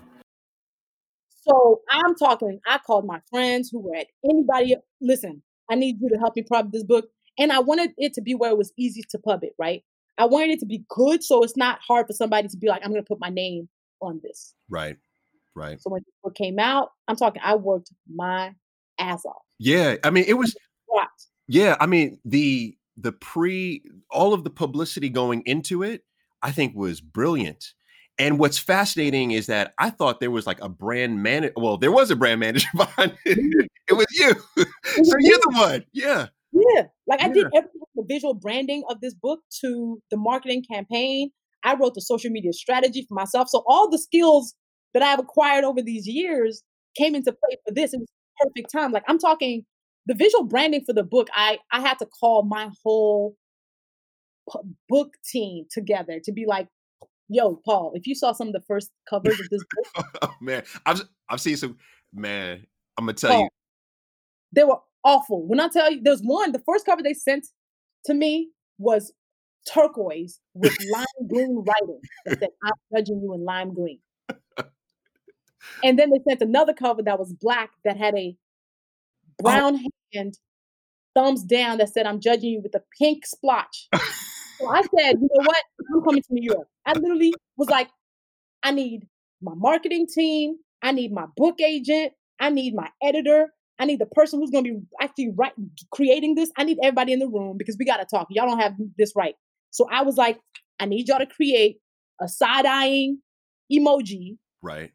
So I'm talking, I called my friends who were at anybody. Listen, I need you to help me pub this book. And I wanted it to be where it was easy to pub it, right? I wanted it to be good so it's not hard for somebody to be like, I'm gonna put my name on this. Right. Right. So when the book came out, I'm talking, I worked my ass off. Yeah. I mean, it was what? Yeah. I mean, the the pre all of the publicity going into it, I think was brilliant. And what's fascinating is that I thought there was like a brand manager. Well, there was a brand manager behind it. Mm-hmm. It was you. so you're the one. Yeah. Yeah. Like I did everything the visual branding of this book to the marketing campaign. I wrote the social media strategy for myself. So all the skills that I've acquired over these years came into play for this. It was perfect time. Like I'm talking the visual branding for the book. I I had to call my whole book team together to be like, yo, Paul, if you saw some of the first covers of this book, oh, man, I've I've seen some. Man, I'm gonna tell Paul, you, they were awful. When I tell you, there's one. The first cover they sent to me was turquoise with lime green writing that said, "I'm judging you in lime green." and then they sent another cover that was black that had a. brown oh. hand thumbs down that said, I'm judging you with a pink splotch. so I said, you know what? I'm coming to New York. I literally was like, I need my marketing team. I need my book agent. I need my editor. I need the person who's going to be actually right, creating this. I need everybody in the room because we got to talk. Y'all don't have this right. So I was like, I need y'all to create a side eyeing emoji. Right.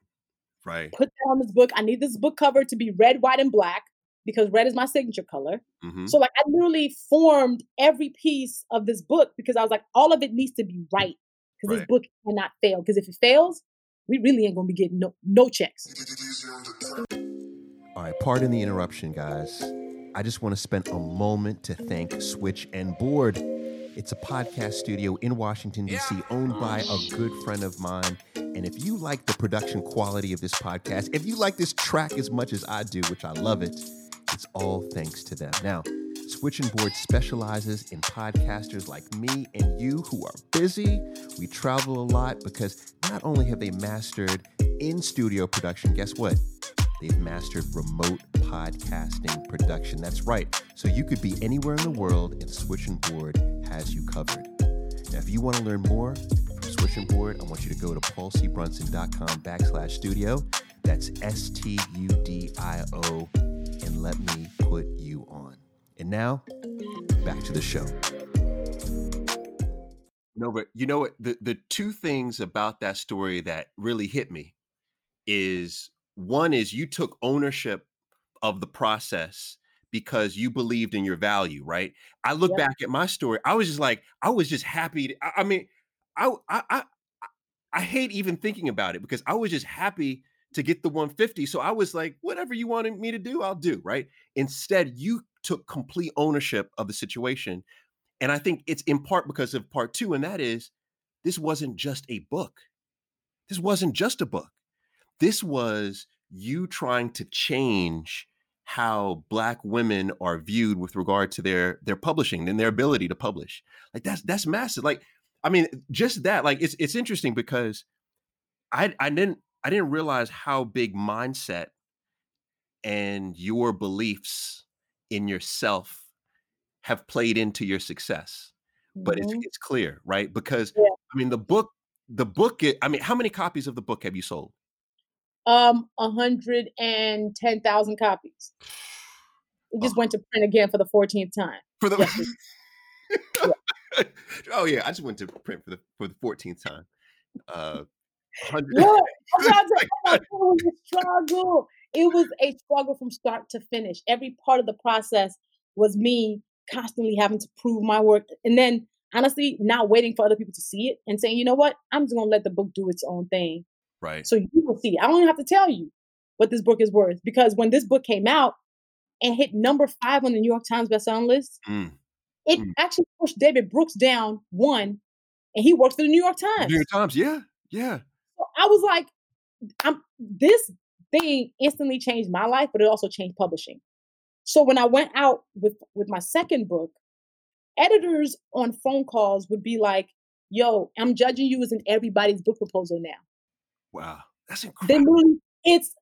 Right. Put that on this book. I need this book cover to be red, white, and black because red is my signature color. Mm-hmm. So like I literally formed every piece of this book because I was like, all of it needs to be right because right. this book cannot fail. Because if it fails, we really ain't gonna be getting no no checks. All right, pardon the interruption, guys. I just want to spend a moment to thank Switch and Board. It's a podcast studio in Washington, D.C., owned by a good friend of mine. And if you like the production quality of this podcast, if you like this track as much as I do, which I love it, it's all thanks to them. Now, Switching Board specializes in podcasters like me and you who are busy. We travel a lot because not only have they mastered in studio production, guess what? They've mastered remote podcasting production. That's right. So you could be anywhere in the world and Switching Board has you covered. Now, if you want to learn more from Switching Board, I want you to go to paulcbrunson.com backslash studio. That's S T U D I O and let me put you on. And now, back to the show. No, but you know what? The the two things about that story that really hit me is one is you took ownership of the process because you believed in your value, right? I look back at my story. I was just like, I was just happy. To, I, I mean, I, I I I hate even thinking about it because I was just happy to get the 150. So I was like, whatever you wanted me to do, I'll do. Right. Instead, you took complete ownership of the situation. And I think it's in part because of part two, and that is this wasn't just a book. This wasn't just a book. This was you trying to change how black women are viewed with regard to their their publishing and their ability to publish. Like that's that's massive. Like I mean, just that. Like it's it's interesting because I I didn't I didn't realize how big mindset and your beliefs in yourself have played into your success. Mm-hmm. But it's mm-hmm. it's clear, right? Because yeah. I mean the book the book I mean how many copies of the book have you sold? Um 110,000 copies. It just oh. went to print again for the 14th time. For the yeah. Oh yeah, I just went to print for the for the 14th time. Uh Look, it was a struggle. It was a struggle from start to finish. Every part of the process was me constantly having to prove my work. And then honestly, not waiting for other people to see it and saying, you know what, I'm just gonna let the book do its own thing. Right. So you will see. I don't even have to tell you what this book is worth. Because when this book came out and hit number five on the New York Times bestselling list, mm. it mm. actually pushed David Brooks down one, and he works for the New York Times. New York Times, yeah, yeah. I was like, I'm this thing instantly changed my life, but it also changed publishing. So when I went out with with my second book, editors on phone calls would be like, "Yo, I'm judging you as in everybody's book proposal now." Wow, that's incredible. They mean it's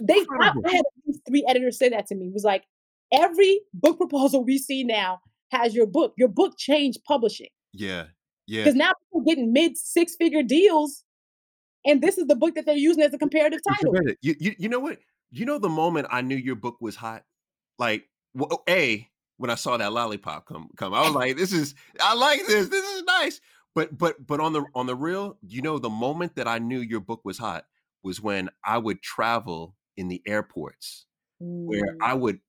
They I, I had at least three editors say that to me. It was like every book proposal we see now has your book. Your book changed publishing. Yeah. Yeah. Because now people getting mid six figure deals, and this is the book that they're using as a comparative title. You, you, you know what? You know the moment I knew your book was hot? Like, well, A, when I saw that lollipop come come, I was like, this is I like this. This is nice. But but but on the on the real, you know, the moment that I knew your book was hot was when I would travel in the airports mm. where I would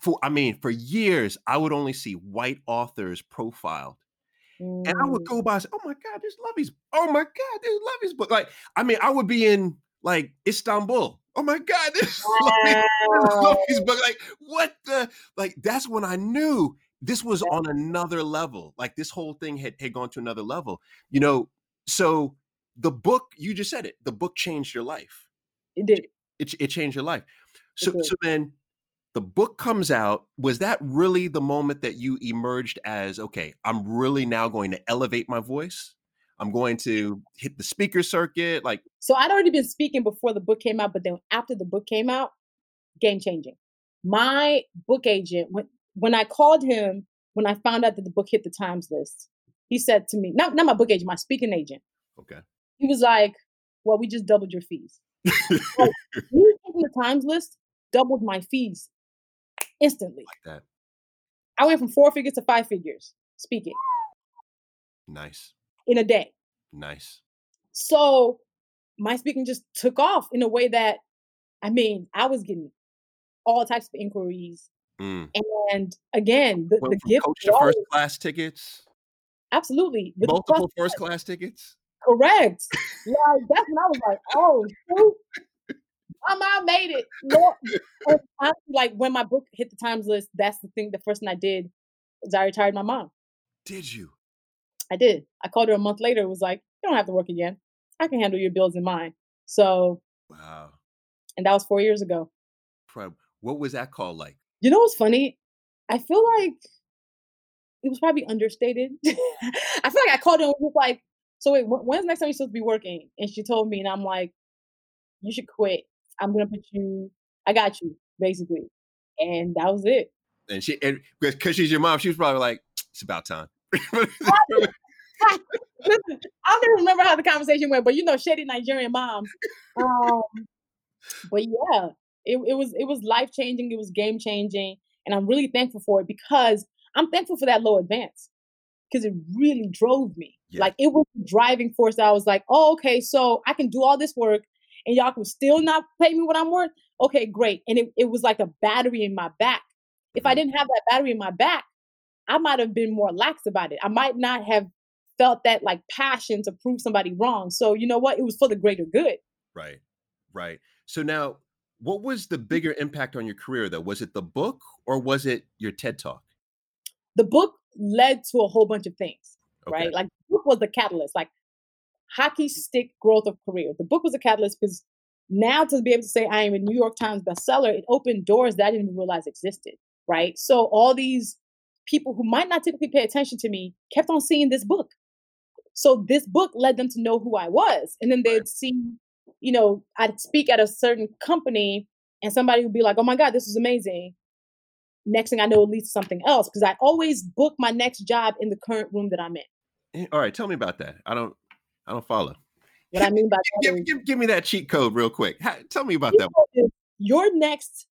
for I mean, for years I would only see white authors profiled. Mm. And I would mm. go by say, Oh my God, there's Luvvie's. Oh my God, there's Luvvie's book. Like, I mean, I would be in like Istanbul. Oh my God, there's wow. Luvvie's book. Like, what the like that's when I knew this was on another level. Like this whole thing had, had gone to another level. You know, so the book, you just said it, the book changed your life. It did. It, it changed your life. So so then the book comes out. Was that really the moment that you emerged as, okay, I'm really now going to elevate my voice? I'm going to hit the speaker circuit. Like so I'd already been speaking before the book came out, but then after the book came out, game changing. My book agent, when when I called him, when I found out that the book hit the Times list, he said to me, not, not my book agent, my speaking agent. Okay. He was like, Well, we just doubled your fees. like, you the Times list doubled my fees instantly. Like that. I went from four figures to five figures speaking. Nice. In a day. Nice. So my speaking just took off in a way that, I mean, I was getting all types of inquiries Mm. And again, the, the gift coach to first class tickets. Absolutely, With multiple first class tickets. Correct. like that's when I was like, oh, shoot. My mom made it. I, like when my book hit the Times list, that's the thing. The first thing I did is I retired my mom. Did you? I did. I called her a month later. It was like, you don't have to work again. I can handle your bills and mine. So, wow. And that was four years ago. What was that call like? You know what's funny? I feel like it was probably understated. I feel like I called her and was like, "So wait, when's the next time you're supposed to be working?" And she told me, and I'm like, "You should quit. I'm gonna put you. I got you, basically." And that was it. And she, and because she's your mom, she was probably like, "It's about time." Listen, I don't remember how the conversation went, but you know, shady Nigerian moms. Um, but yeah, it, it was it was life changing. It was game changing, and I'm really thankful for it because I'm thankful for that low advance because it really drove me. Yeah. Like it was the driving force. I was like, oh, okay, so I can do all this work, and y'all can still not pay me what I'm worth. Okay, great. And it, it was like a battery in my back. If I mm-hmm. didn't have that battery in my back, I might have been more lax about it. I might not have felt that like passion to prove somebody wrong. So you know what? It was for the greater good. Right. Right. So now what was the bigger impact on your career though? Was it the book or was it your TED talk? The book led to a whole bunch of things, okay. right? Like the book was the catalyst, like hockey stick growth of career. The book was a catalyst because now to be able to say I am a New York Times bestseller, it opened doors that I didn't even realize existed, right? So all these people who might not typically pay attention to me kept on seeing this book. So this book led them to know who I was. And then they'd see you know, I'd speak at a certain company and somebody would be like, oh my God, this is amazing. Next thing I know, it leads to something else because I always book my next job in the current room that I'm in. Eh, all right, tell me about that. I don't, I don't follow. What I mean by give, give, give, me that cheat code real quick. How, tell me about that. Your next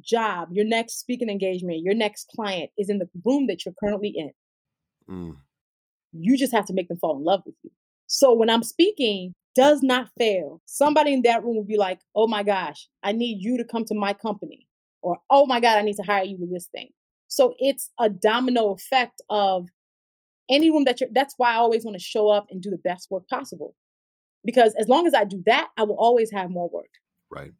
job, your next speaking engagement, your next client is in the room that you're currently in. Mm. You just have to make them fall in love with you. So when I'm speaking, does not fail, somebody in that room will be like, oh my gosh, I need you to come to my company. Or, oh my God, I need to hire you with this thing. So it's a domino effect of any room that you're, that's why I always want to show up and do the best work possible. Because as long as I do that, I will always have more work. Right.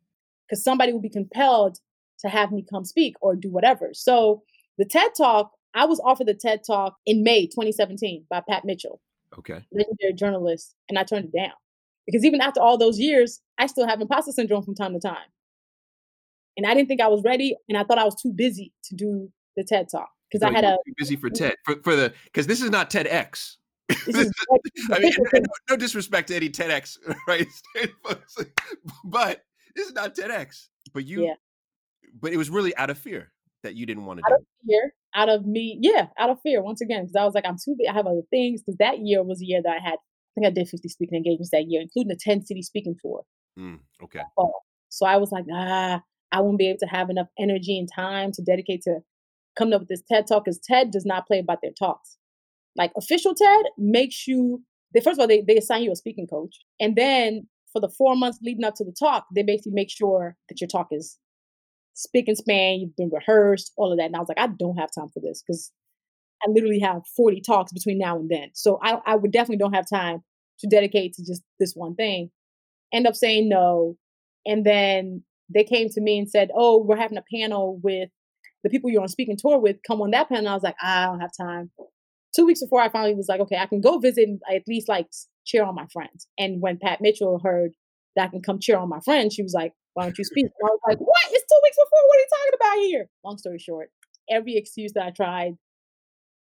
Because somebody will be compelled to have me come speak or do whatever. So the TED Talk, I was offered the TED Talk in May 2017 by Pat Mitchell. Okay. Legendary journalist, and I turned it down. Because even after all those years, I still have imposter syndrome from time to time. And I didn't think I was ready, and I thought I was too busy to do the TED Talk because I had a too busy for TED for, for the because this is not TEDx. I mean, no, no disrespect to any TEDx, right? but this is not TEDx. But you, yeah. but it was really out of fear that you didn't want to out do. Of fear, out of me, yeah, out of fear. Once again, because I was like, I'm too big. I have other things. Because that year was a year that I had. I think I did 50 speaking engagements that year, including the 10 city speaking tour. Mm, okay. So I was like, ah, I won't be able to have enough energy and time to dedicate to coming up with this TED talk because TED does not play about their talks. Like official TED makes you they first of all they, they assign you a speaking coach. And then for the four months leading up to the talk, they basically make sure that your talk is spick and span, you've been rehearsed, all of that. And I was like, I don't have time for this because I literally have 40 talks between now and then. So I, I would definitely don't have time to dedicate to just this one thing. End up saying no. And then they came to me and said, Oh, we're having a panel with the people you're on speaking tour with. Come on that panel. I was like, I don't have time. Two weeks before I finally was like, okay, I can go visit and at least like cheer on my friends. And when Pat Mitchell heard that I can come cheer on my friends, she was like, why don't you speak? I was like, what? It's two weeks before. What are you talking about here? Long story short, every excuse that I tried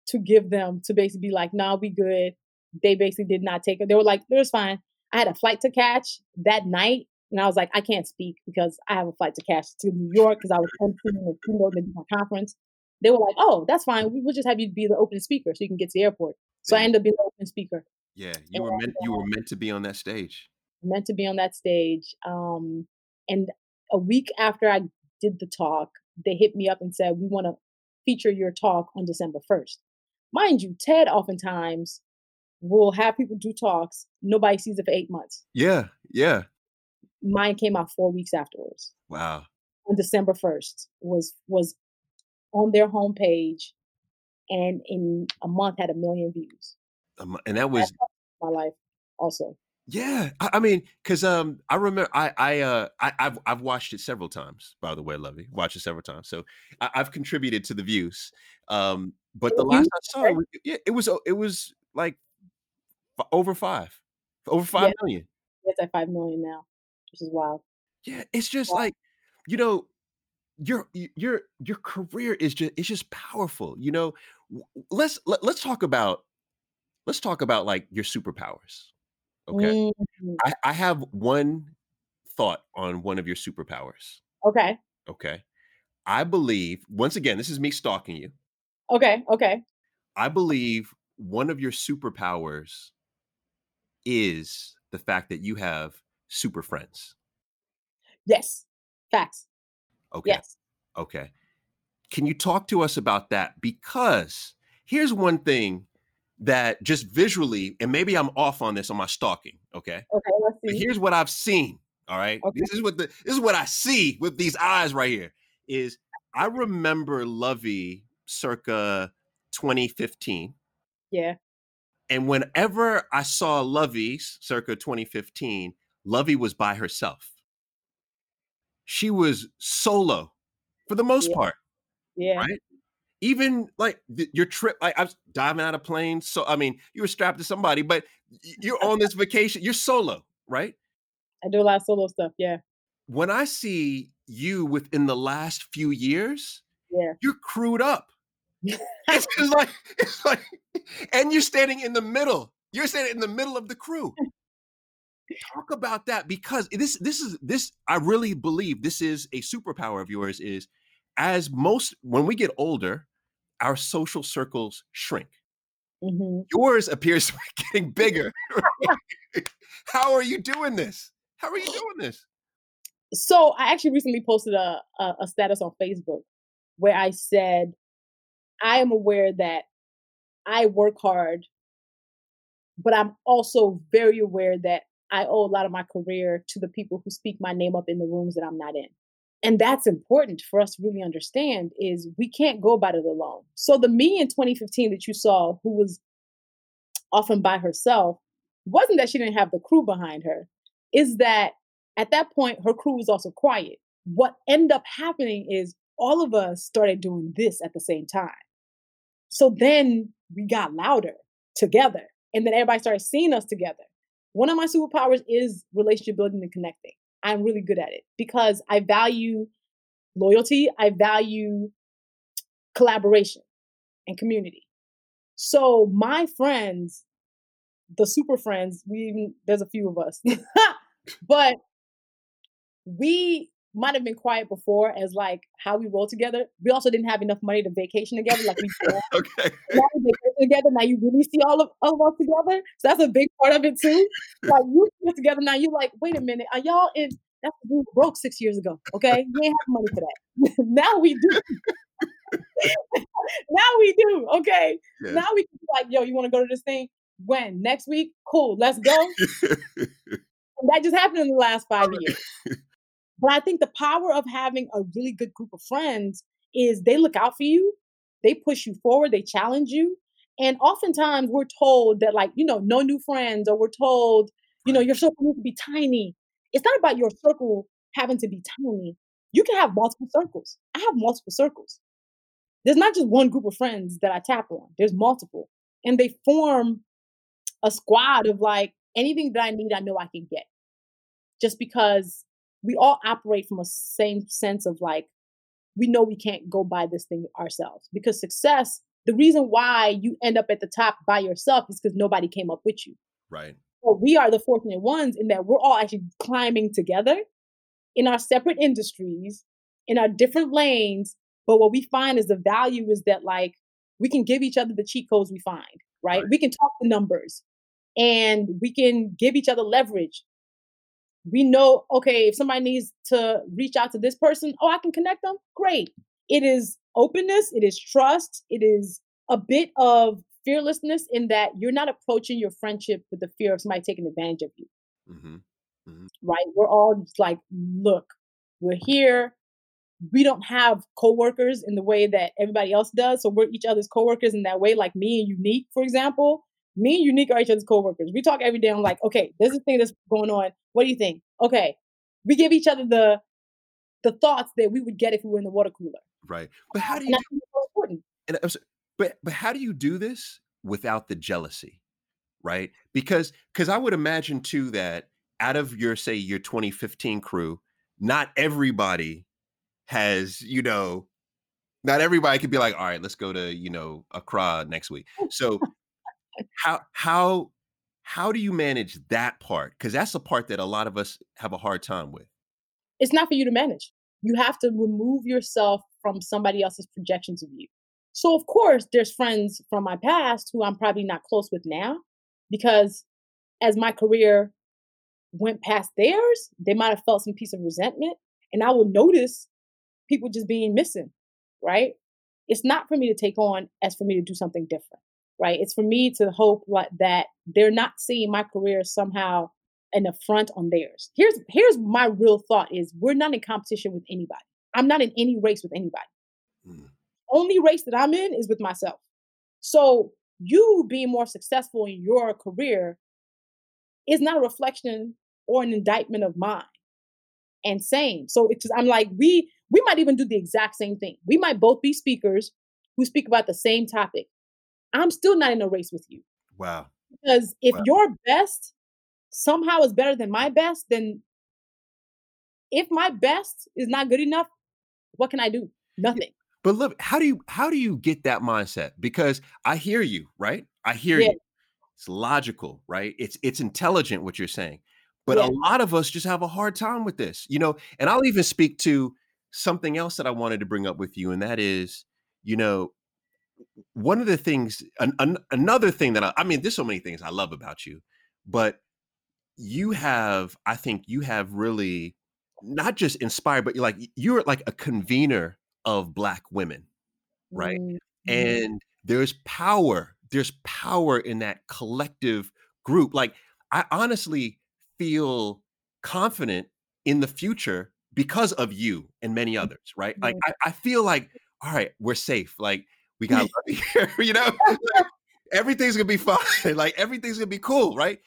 to give them to basically be like, no, nah, we good. They basically did not take it. They were like, it was fine. I had a flight to catch that night. And I was like, I can't speak because I have a flight to catch to New York because I was emceeing a keynote my conference. They were like, oh, that's fine. We will just have you be the opening speaker so you can get to the airport. So I ended up being the opening speaker. Yeah, you and, were meant you were meant to be on that stage. Meant to be on that stage. Um, and a week after I did the talk, they hit me up and said, We want to feature your talk on December 1st. Mind you, TED oftentimes will have people do talks, nobody sees it for eight months. Yeah, yeah. Mine came out four weeks afterwards. Wow. On December 1st was was on their homepage and in a month had a million views. Um, and that was my life also. Yeah, I, I mean, because um, I remember I I uh I, have I've watched it several times. By the way, Luvvie, watched it several times. So I, have contributed to the views. Um, but the last I saw, it, yeah, it was it was like over five, over five yeah. million. It's at five million now, which is wild. Yeah, it's just like you know, your your your career is just it's just powerful. You know, let's let, let's talk about let's talk about like your superpowers. Okay. Mm-hmm. I, I have one thought on one of your superpowers. Okay. Okay. I believe, once again, this is me stalking you. Okay. Okay. I believe one of your superpowers is the fact that you have super friends. Yes. Facts. Okay. Yes. Okay. Can you talk to us about that? Because here's one thing that just visually, and maybe I'm off on this on my stalking. Okay. Okay. Let's see. But here's what I've seen. All right. Okay. This is what the this is what I see with these eyes right here. Is I remember Luvvie circa 2015. Yeah. And whenever I saw Luvvie circa 2015, Luvvie was by herself. She was solo for the most yeah. part. Yeah. Right even like your trip like i was diving out of planes so i mean you were strapped to somebody but you're on this vacation you're solo right i do a lot of solo stuff yeah when i see you within the last few years yeah you're crewed up it's, like it's like and you're standing in the middle you're standing in the middle of the crew talk about that because this this is this i really believe this is a superpower of yours is as most when we get older our social circles shrink. Mm-hmm. Yours appears to be getting bigger. How are you doing this? How are you doing this? So I actually recently posted a, a, a status on Facebook where I said, I am aware that I work hard, but I'm also very aware that I owe a lot of my career to the people who speak my name up in the rooms that I'm not in. And that's important for us to really understand is we can't go about it alone so the me in 2015 that you saw who was often by herself wasn't that she didn't have the crew behind her is that at that point her crew was also quiet. What ended up happening is all of us started doing this at the same time. So then we got louder together and then everybody started seeing us together one of my superpowers is relationship building and connecting I'm really good at it because I value loyalty, I value collaboration and community. So my friends, the super friends, we even there's a few of us, but we might have been quiet before as like how we roll together. We also didn't have enough money to vacation together. Like we okay. Now we vacation together. Now you really see all of, all of us together. So that's a big part of it too. Like you get together now. You like, wait a minute, are y'all in? That's we were broke six years ago. Okay, we ain't have money for that. now we do. now we do. Okay. Yeah. Now we can be like, yo, you want to go to this thing? When next week? Cool. Let's go. that just happened in the last five years. But I think the power of having a really good group of friends is they look out for you, they push you forward, they challenge you. And oftentimes we're told that, like, you know, no new friends, or we're told, you know, your circle needs to be tiny. It's not about your circle having to be tiny. You can have multiple circles. I have multiple circles. There's not just one group of friends that I tap on, there's multiple. And they form a squad of like anything that I need, I know I can get. Just because we all operate from a same sense of like we know we can't go buy this thing ourselves because success the reason why you end up at the top by yourself is because nobody came up with you. Right. Well we are the fortunate ones in that we're all actually climbing together in our separate industries in our different lanes but what we find is the value is that like we can give each other the cheat codes we find right, right. we can talk the numbers and we can give each other leverage we know okay if somebody needs to reach out to this person oh i can connect them great it is openness it is trust it is a bit of fearlessness in that you're not approaching your friendship with the fear of somebody taking advantage of you mm-hmm. Mm-hmm. right we're all just like look we're here we don't have coworkers in the way that everybody else does so we're each other's coworkers in that way like me and unique for example me and Unique are each other's co-workers. We talk every day. I'm like, okay, there's a thing that's going on. What do you think? Okay. We give each other the the thoughts that we would get if we were in the water cooler. Right. But how do you do, important. And was, but but how do you do this without the jealousy? Right? Because because I would imagine too that out of your say your 2015 crew, not everybody has, you know, not everybody could be like, all right, let's go to, you know, Accra next week. So how how how do you manage that part? Because that's the part that a lot of us have a hard time with. It's not for you to manage. You have to remove yourself from somebody else's projections of you. So of course, there's friends from my past who I'm probably not close with now, because as my career went past theirs, they might have felt some piece of resentment, and I will notice people just being missing. Right? It's not for me to take on as for me to do something different right? It's for me to hope like that they're not seeing my career somehow an affront on theirs. Here's here's my real thought is we're not in competition with anybody. I'm not in any race with anybody. Mm. Only race that I'm in is with myself. So you being more successful in your career is not a reflection or an indictment of mine. And same. So it's I'm like we we might even do the exact same thing. We might both be speakers who speak about the same topic. I'm still not in a race with you. Wow. Because if wow. your best somehow is better than my best, then if my best is not good enough, what can I do? Nothing. But look, how do you how do you get that mindset? Because I hear you, right? I hear yeah. you. It's logical, right? It's it's intelligent what you're saying. But yeah. a lot of us just have a hard time with this, you know. And I'll even speak to something else that I wanted to bring up with you, and that is, you know, one of the things, an, an, another thing that I, I mean, there's so many things I love about you, but you have, I think you have really not just inspired, but you're like, you're like a convener of Black women, right? Mm-hmm. And there's power, there's power in that collective group. Like, I honestly feel confident in the future because of you and many others, right? Like, I, I feel like, all right, we're safe. Like, we got here, you know, everything's gonna be fine. Like everything's gonna be cool, right?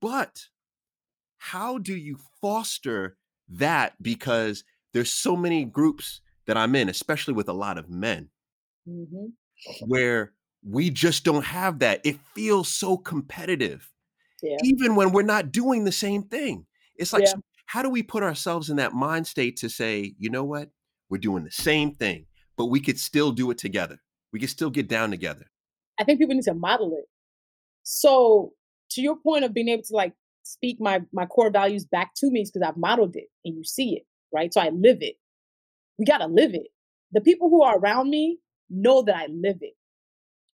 But how do you foster that? Because there's so many groups that I'm in, especially with a lot of men, mm-hmm. where we just don't have that. It feels so competitive, yeah. even when we're not doing the same thing. It's like, yeah. how do we put ourselves in that mind state to say, you know what? We're doing the same thing but we could still do it together. We could still get down together. I think people need to model it. So to your point of being able to like speak my my core values back to me is because I've modeled it and you see it. right? So I live it. We got to live it. The people who are around me know that I live it.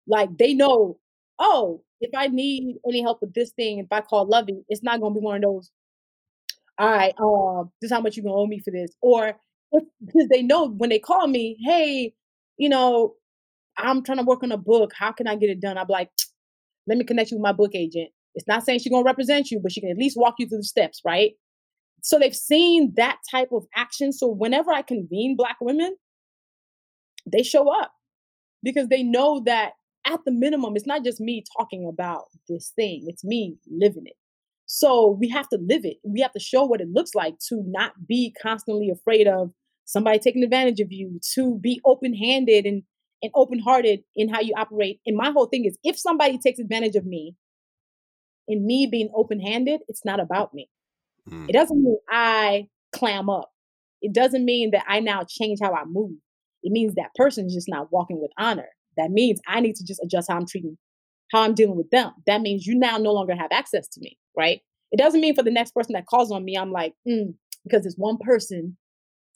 Like they know, oh, if I need any help with this thing, if I call Luvvie, it's not gonna be one of those. All right, um, this is how much you gonna owe me for this, or because they know when they call me, hey, you know, I'm trying to work on a book. How can I get it done? I'm like, let me connect you with my book agent. It's not saying she's gonna represent you, but she can at least walk you through the steps, right? So they've seen that type of action. So whenever I convene Black women, they show up because they know that at the minimum, it's not just me talking about this thing, it's me living it. So we have to live it. We have to show what it looks like to not be constantly afraid of somebody taking advantage of you, to be open handed and, and open hearted in how you operate. And my whole thing is if somebody takes advantage of me, in me being open handed, it's not about me. Mm. It doesn't mean I clam up. It doesn't mean that I now change how I move. It means that person is just not walking with honor. That means I need to just adjust how I'm treating, how I'm dealing with them. That means you now no longer have access to me, right? It doesn't mean for the next person that calls on me, I'm like, mm, because this one person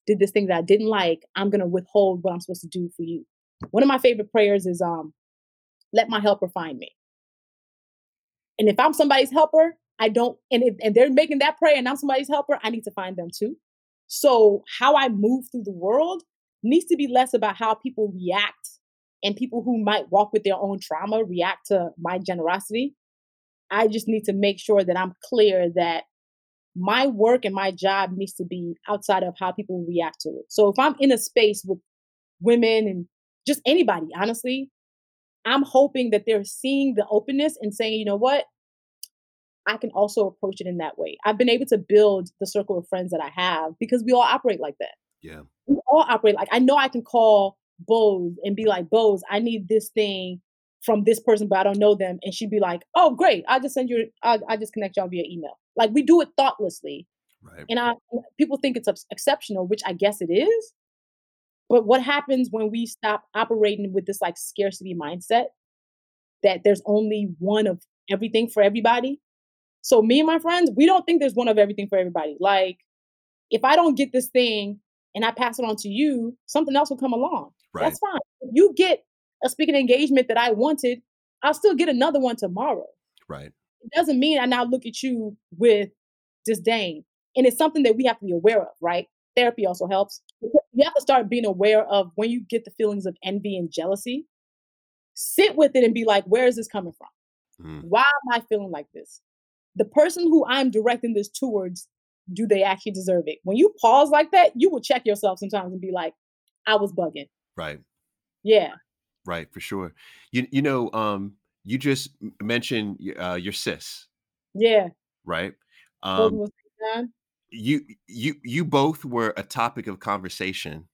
did this thing that I didn't like, I'm gonna withhold what I'm supposed to do for you. One of my favorite prayers is um, let my helper find me. And if I'm somebody's helper, I don't, and if and they're making that prayer and I'm somebody's helper, I need to find them too. So how I move through the world needs to be less about how people react and people who might walk with their own trauma react to my generosity. I just need to make sure that I'm clear that my work and my job needs to be outside of how people react to it. So if I'm in a space with women and just anybody, honestly, I'm hoping that they're seeing the openness and saying, you know what? I can also approach it in that way. I've been able to build the circle of friends that I have because we all operate like that. Yeah. We all operate like I know I can call Bose and be like, Bose, I need this thing from this person, but I don't know them. And she'd be like, oh, great. I'll just send you, I'll, I'll just connect y'all via email. Like we do it thoughtlessly. Right. And I, people think it's exceptional, which I guess it is. But what happens when we stop operating with this like scarcity mindset that there's only one of everything for everybody? So me and my friends, we don't think there's one of everything for everybody. Like if I don't get this thing and I pass it on to you, something else will come along. Right. That's fine. If you get a speaking engagement that I wanted, I'll still get another one tomorrow. Right. It doesn't mean I now look at you with disdain. And it's something that we have to be aware of, right? Therapy also helps. You have to start being aware of when you get the feelings of envy and jealousy. Sit with it and be like, where is this coming from? Mm. Why am I feeling like this? The person who I'm directing this towards, do they actually deserve it? When you pause like that, you will check yourself sometimes and be like, I was bugging. Right. Yeah. Right, for sure. You you know, um, you just mentioned uh, your sis. Yeah. Right. Um, you you you both were a topic of conversation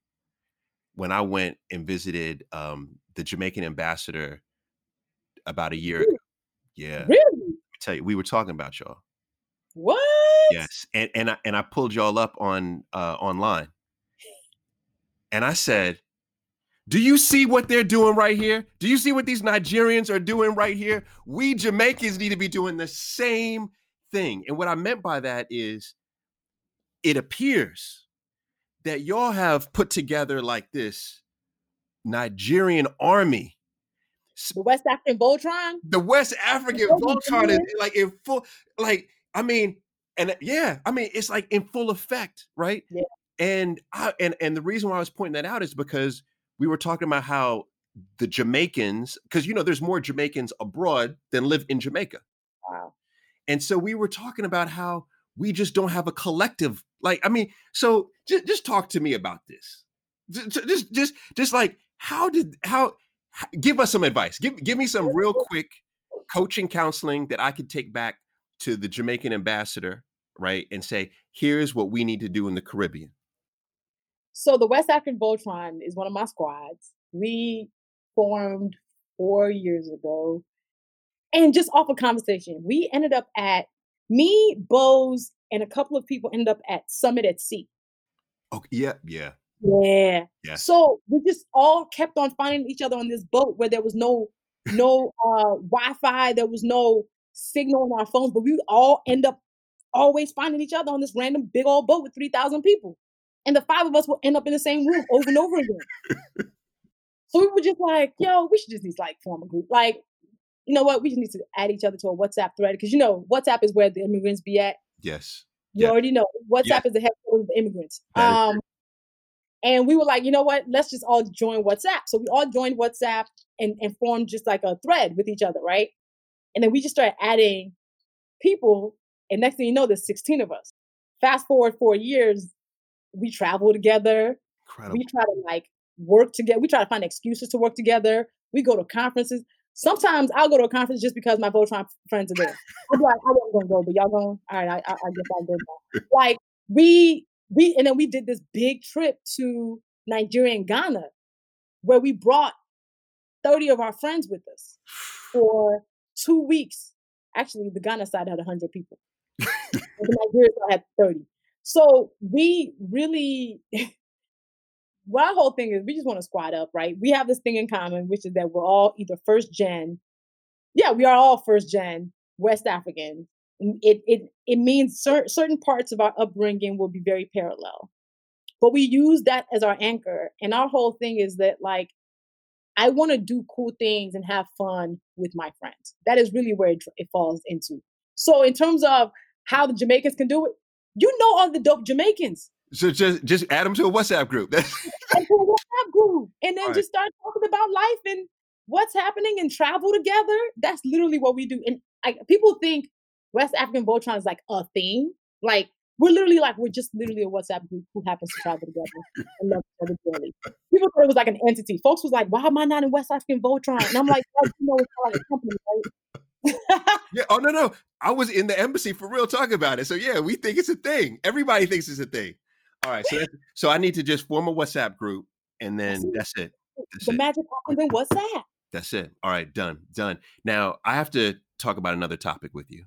when I went and visited um, the Jamaican ambassador about a year ago. Yeah. Really? tell you, we were talking about y'all. What? Yes, and and I and I pulled y'all up on uh, online, and I said, do you see what they're doing right here? Do you see what these Nigerians are doing right here? We Jamaicans need to be doing the same thing. And what I meant by that is it appears that y'all have put together like this Nigerian army. The West African Voltron? The West African Voltron is like in full, like, I mean, and yeah, I mean, it's like in full effect, right? Yeah. And I and and the reason why I was pointing that out is because we were talking about how the Jamaicans, because you know, there's more Jamaicans abroad than live in Jamaica. Wow. And so we were talking about how we just don't have a collective. Like, I mean, so just, just talk to me about this. Just, just, just, just like, how did how? Give us some advice. Give give me some real quick coaching counseling that I could take back to the Jamaican ambassador, right, and say, here's what we need to do in the Caribbean. So the West African Voltron is one of my squads. We formed four years ago. And just off a of conversation, we ended up at me, Bose, and a couple of people ended up at Summit at Sea. Okay. Yeah. Yeah. Yeah. Yeah. So we just all kept on finding each other on this boat where there was no no uh Wi-Fi, there was no signal on our phones, but we all end up always finding each other on this random big old boat with 3,000 people. And the five of us will end up in the same room over and over again. so we were just like, yo, we should just need to like form a group. Like, you know what? We just need to add each other to a WhatsApp thread because you know WhatsApp is where the immigrants be at. Yes. You already know WhatsApp is the headquarters of the immigrants. Um, and we were like, you know what? Let's just all join WhatsApp. So we all joined WhatsApp and, and formed just like a thread with each other, right? And then we just started adding people. And next thing you know, there's 16 of us. Fast forward four years, we travel together. Incredible. We try to like work together. We try to find excuses to work together. We go to conferences. Sometimes I'll go to a conference just because my Voltron friends are there. I'm like, I wasn't gonna go, but y'all going? All right, I, I, I guess I'll go. Now. Like we we and then we did this big trip to Nigeria and Ghana, where we brought 30 of our friends with us for two weeks. Actually, the Ghana side had 100 people. the Nigeria side had 30. So we really, our whole thing is we just want to squat up, right? We have this thing in common, which is that we're all either first gen. Yeah, we are all first gen West African. Mm, it it it means cer- certain parts of our upbringing will be very parallel, but we use that as our anchor. And our whole thing is that like I want to do cool things and have fun with my friends. That is really where it, it falls into. So in terms of how the Jamaicans can do it, you know all the dope Jamaicans. So just just add them to a WhatsApp group. a WhatsApp group, and then just start talking about life and what's happening and travel together. That's literally what we do. And I, people think West African Voltron is like a thing. Like we're literally like we're just literally a WhatsApp group who happens to travel together and love each other dearly. People thought it was like an entity. Folks was like, "Why am I not in West African Voltron?" And I'm like, oh, "You know, it's like a company, right?" yeah. Oh no, no. I was in the embassy for real talking about it. So yeah, we think it's a thing. Everybody thinks it's a thing. All right. So so I need to just form a WhatsApp group and then that's it. That's the it. magic happens in WhatsApp. That's it. All right, done. Done. Now I have to talk about another topic with you.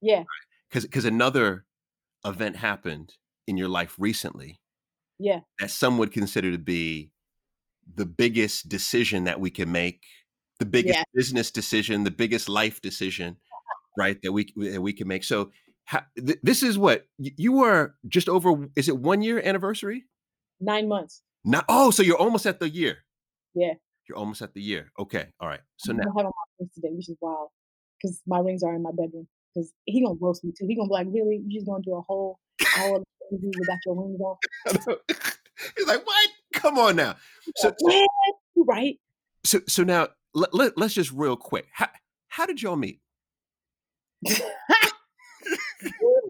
Yeah. Because because another event happened in your life recently. Yeah. That some would consider to be the biggest decision that we can make the biggest yeah. business decision, the biggest life decision, right? That we that we can make. So th- this is what you are just over. Is it one year anniversary? Nine months. Not oh, so you're almost at the year. Yeah. You're almost at the year. Okay. All right. So I'm now I have my rings today, which is wild, because my rings are in my bedroom. Because he gonna roast me too. He gonna be like, "Really? You just gonna do a whole hour interview without your rings on?" He's like, "What? Come on now." So, so right. So so now let, let, us just real quick. How, how did y'all meet? we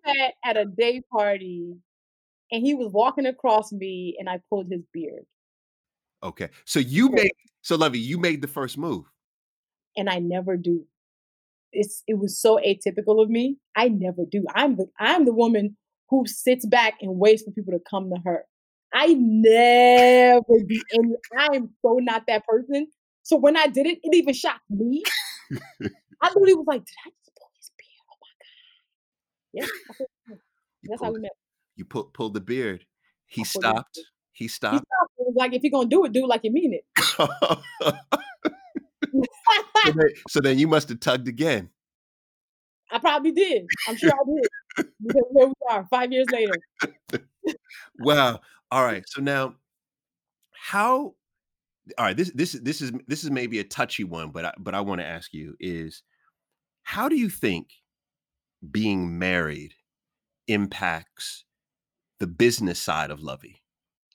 met at a day party and he was walking across me and I pulled his beard. Okay. So you made so Luvvie, you made the first move. And I never do. It's it was so atypical of me. I never do. I'm the I'm the woman who sits back and waits for people to come to her. I never do any I am so not that person. So when I did it, it even shocked me. I literally was like, did I just pull his beard? Oh my God. Yeah. That's how we met. You put pulled the beard. He stopped. He stopped. He stopped. It was like, if you're gonna do it, do it like you mean it. so, then, so then you must have tugged again. I probably did. I'm sure I did. because here we are, five years later. wow. All right. So now, how all right this this this is this is maybe a touchy one but I, but I want to ask you is how do you think being married impacts the business side of Luvvie?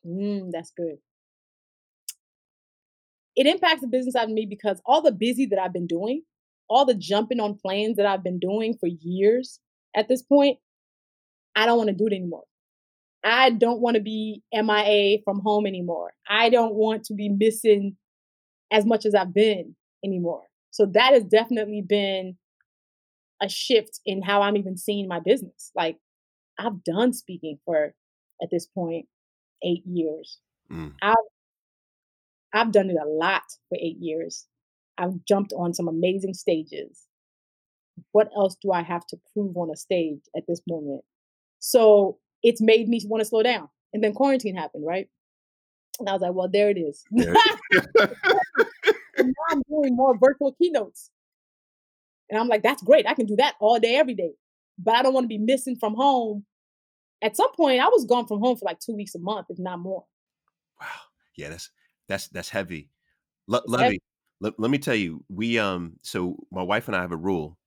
Mm, that's good. It impacts the business side of me because all the busy that I've been doing, all the jumping on planes that I've been doing for years at this point, I don't want to do it anymore. I don't want to be MIA from home anymore. I don't want to be missing as much as I've been anymore. So that has definitely been a shift in how I'm even seeing my business. Like I've done speaking for at this point eight years. Mm. I've I've done it a lot for eight years. I've jumped on some amazing stages. What else do I have to prove on a stage at this moment? So it's made me want to slow down. And then quarantine happened, right? And I was like, well, there it is. There now I'm doing more virtual keynotes. And I'm like, that's great. I can do that all day, every day. But I don't want to be missing from home at some point I was gone from home for like two weeks a month, if not more. Wow. Yeah, that's that's that's heavy. L- Luvvie, let, let me tell you, we um so my wife and I have a rule.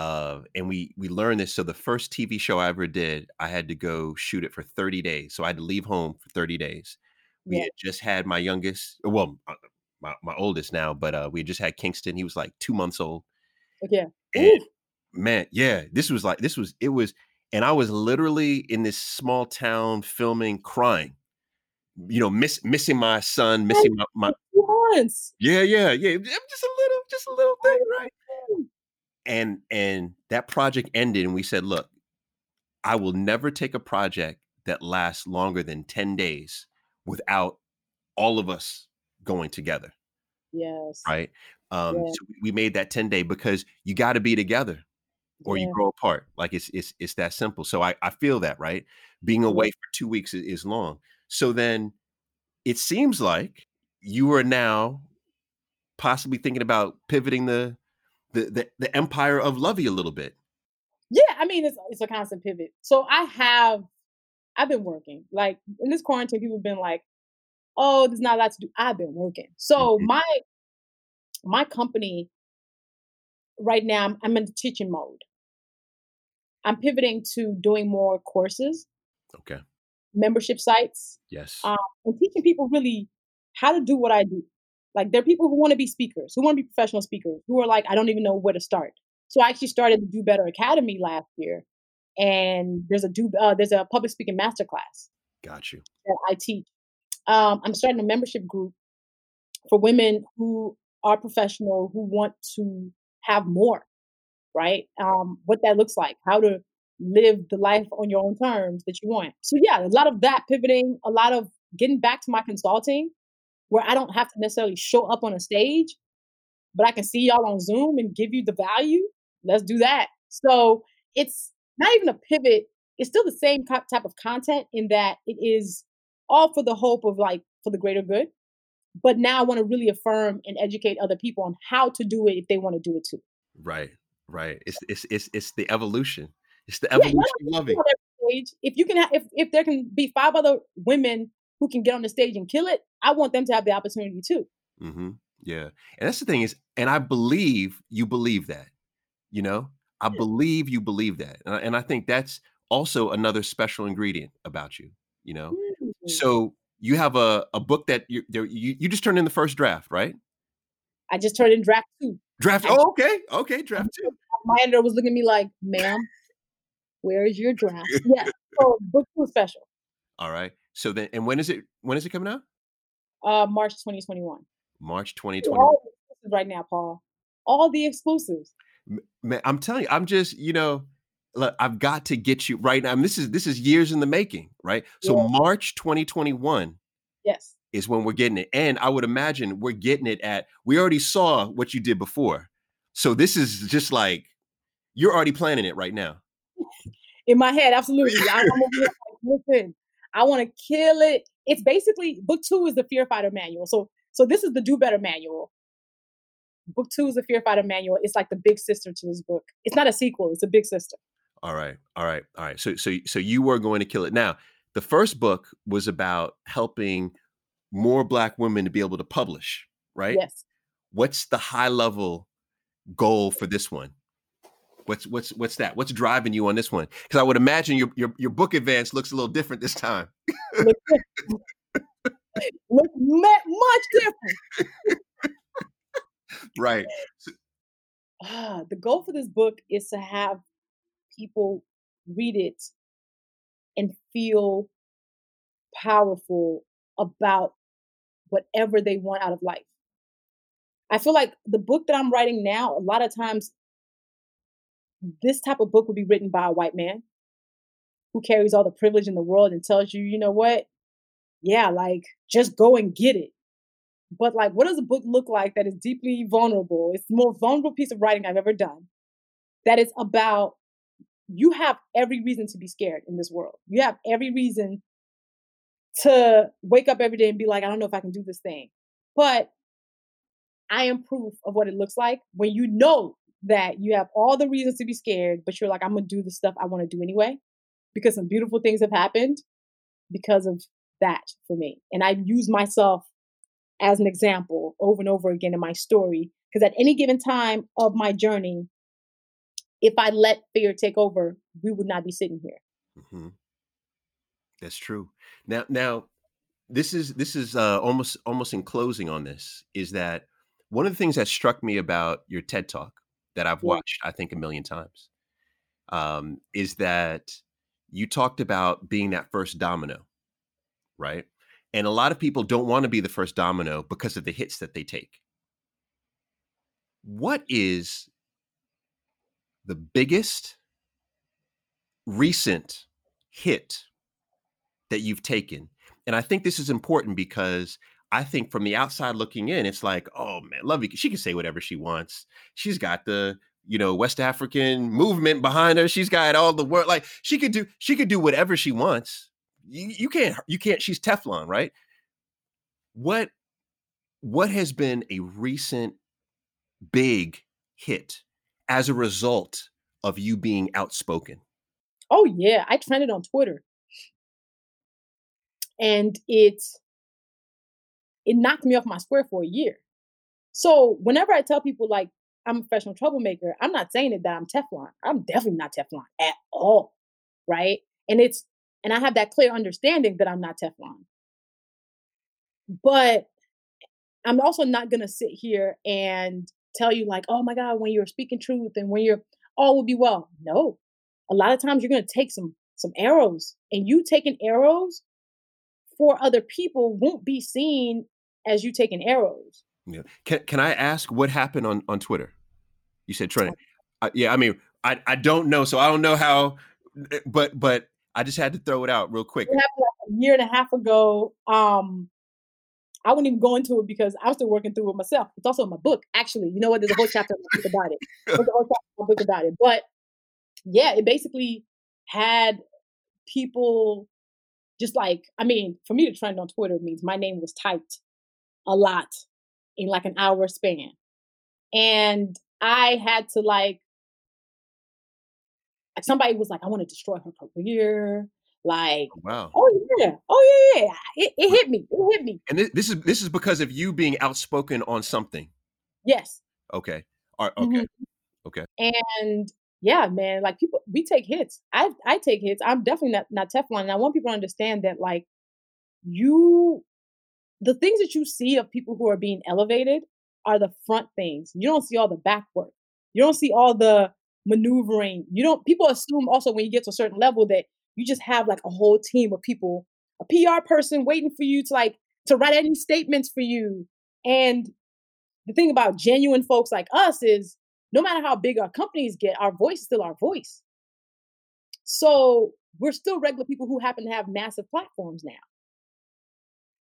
Uh, and we we learned this. So the first TV show I ever did, I had to go shoot it for 30 days. So I had to leave home for 30 days. We yeah. had just had my youngest, well, uh, my, my oldest now, but uh, we just had Kingston. He was like two months old. Okay. And man, yeah, this was like this was it was, and I was literally in this small town filming, crying. You know, miss missing my son, missing my, my. Yeah, yeah, yeah. Just a little, just a little thing, right? And and that project ended, and we said, look, I will never take a project that lasts longer than 10 days without all of us going together. Yes. Right. Um, yeah. so we made that 10 day because you got to be together or yeah. you grow apart. Like it's, it's, it's that simple. So I, I feel that, right. Being away for two weeks is, is long. So then it seems like you are now possibly thinking about pivoting the, the, the, the empire of Luvvie a little bit. Yeah. I mean, it's, it's a constant pivot. So I have, I've been working like in this quarantine, people have been like, oh, there's not a lot to do. I've been working. So mm-hmm. my my company right now, I'm, I'm in the teaching mode. I'm pivoting to doing more courses. Okay. Membership sites. Yes. Um, and teaching people really how to do what I do. Like there are people who want to be speakers, who want to be professional speakers, who are like, I don't even know where to start. So I actually started the Do Better Academy last year, and there's a do uh, there's a public speaking masterclass. Got you. That I teach, um, I'm starting a membership group for women who are professional who want to have more, right? Um, what that looks like, how to live the life on your own terms that you want. So yeah, a lot of that pivoting, a lot of getting back to my consulting, where I don't have to necessarily show up on a stage, but I can see y'all on Zoom and give you the value. Let's do that. So it's not even a pivot. It's still the same type of content in that it is all for the hope of like for the greater good. But now I want to really affirm and educate other people on how to do it if they want to do it too. Right, right. It's it's it's it's the evolution. It's the evolution yeah, of Luvvie. If you can, have, if if there can be five other women who can get on the stage and kill it, I want them to have the opportunity too. Mm-hmm. Yeah, and that's the thing is, and I believe you believe that. You know, I believe you believe that, and I, and I think that's also another special ingredient about you. You know, Mm. So you have a, a book that you, you you just turned in the first draft, right? I just turned in draft two. Draft. Oh, okay, okay, draft two. My editor was looking at me like, "Ma'am, where is your draft?" yeah. So book two special. All right. So then, and when is it? When is it coming out? Uh, March 2021. March 2021. Right now, Paul. All the exclusives. Man, I'm telling you, I'm just, you know, look, I've got to get you right now. I mean, this is this is years in the making, right? So yeah. March 2021. Yes. Is when we're getting it. And I would imagine we're getting it at we already saw what you did before. So this is just like you're already planning it right now. In my head, absolutely. I, like, listen, I want to kill it. It's basically book two is the Fear Fighter manual. So so this is the Do Better manual. Book two is the Fear Fighter manual. It's like the big sister to this book. It's not a sequel. It's a big sister. All right. All right. All right. So so so you were going to kill it. Now, the first book was about helping more black women to be able to publish, right? Yes. What's the high level goal for this one? What's what's what's that? What's driving you on this one? Because I would imagine your, your your book advance looks a little different this time. look, much different. right. So, ah, the goal for this book is to have people read it and feel powerful about whatever they want out of life. I feel like the book that I'm writing now, a lot of times, this type of book would be written by a white man who carries all the privilege in the world and tells you, you know what? Yeah, like just go and get it. But like, what does a book look like that is deeply vulnerable? It's the most vulnerable piece of writing I've ever done. That is about you have every reason to be scared in this world. You have every reason to wake up every day and be like, I don't know if I can do this thing. But I am proof of what it looks like when you know that you have all the reasons to be scared, but you're like, I'm gonna do the stuff I want to do anyway. because some beautiful things have happened because of that for me. And I use myself as an example over and over again in my story. Because at any given time of my journey, if I let fear take over, we would not be sitting here. Mm-hmm. That's true. Now, now, this is this is uh, almost almost in closing on this is that one of the things that struck me about your TED talk that I've watched, I think, a million times, um, is that you talked about being that first domino, right? And a lot of people don't want to be the first domino because of the hits that they take. What is the biggest recent hit that you've taken? And I think this is important because I think from the outside looking in, it's like, oh man, Luvvie, she can say whatever she wants. She's got the you know West African movement behind her. She's got all the work. Like she could do, she could do whatever she wants you, you can't you can't she's Teflon, right? What what has been a recent big hit as a result of you being outspoken? Oh yeah, I trended on Twitter. And it it knocked me off my square for a year. So whenever I tell people like I'm a professional troublemaker, I'm not saying it that I'm Teflon. I'm definitely not Teflon at all. Right. And it's and I have that clear understanding that I'm not Teflon. But I'm also not to sit here and tell you, like, oh my God, when you're speaking truth and when you're all will be well. No. A lot of times you're to take some some arrows and you taking arrows for other people won't be seen as you taking arrows. Yeah. Can can I ask what happened on on Twitter? You said trending. Yeah, I mean, I I don't know, so I don't know how, eh, but but I just had to throw it out real quick. Like a year and a half ago. Um, I wouldn't even go into it because I was still working through it myself. It's also in my book, actually. You know what? There's a whole chapter about it. There's a whole chapter book about it. But yeah, it basically had people just like, I mean, for me to trend on Twitter means my name was typed a lot in like an hour span. And I had to like like somebody was like, I want to destroy her career. Like, oh, wow. Oh yeah. Oh yeah. yeah. It, it hit me. It hit me. And this, is this is because of you being outspoken on something. Yes. Okay. All right. okay. Mm-hmm. Okay. And yeah, man, like people, we take hits. I I take hits. I'm definitely not not Teflon, and I want people to understand that like you, the things that you see of people who are being elevated are the front things. You don't see all the back work. You don't see all the maneuvering. You don't people assume also when you get to a certain level that you just have like a whole team of people, a PR person waiting for you to like to write any statements for you. And the thing about genuine folks like us is no matter how big our companies get, our voice is still our voice. So we're still regular people who happen to have massive platforms now.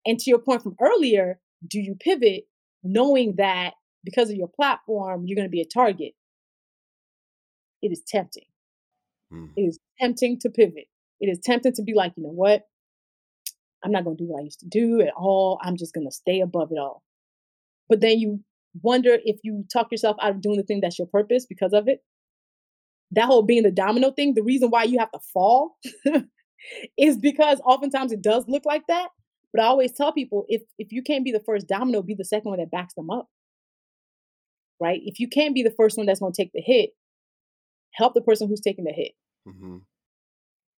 And to your point from earlier, do you pivot knowing that because of your platform, you're going to be a target? it is tempting. Mm. It is tempting to pivot. It is tempting to be like, you know what? I'm not going to do what I used to do at all. I'm just going to stay above it all. But then you wonder if you talk yourself out of doing the thing that's your purpose because of it. That whole being the domino thing, the reason why you have to fall is because oftentimes it does look like that. But I always tell people if if you can't be the first domino, be the second one that backs them up. Right? If you can't be the first one that's going to take the hit, help the person who's taking the hit. Mm-hmm.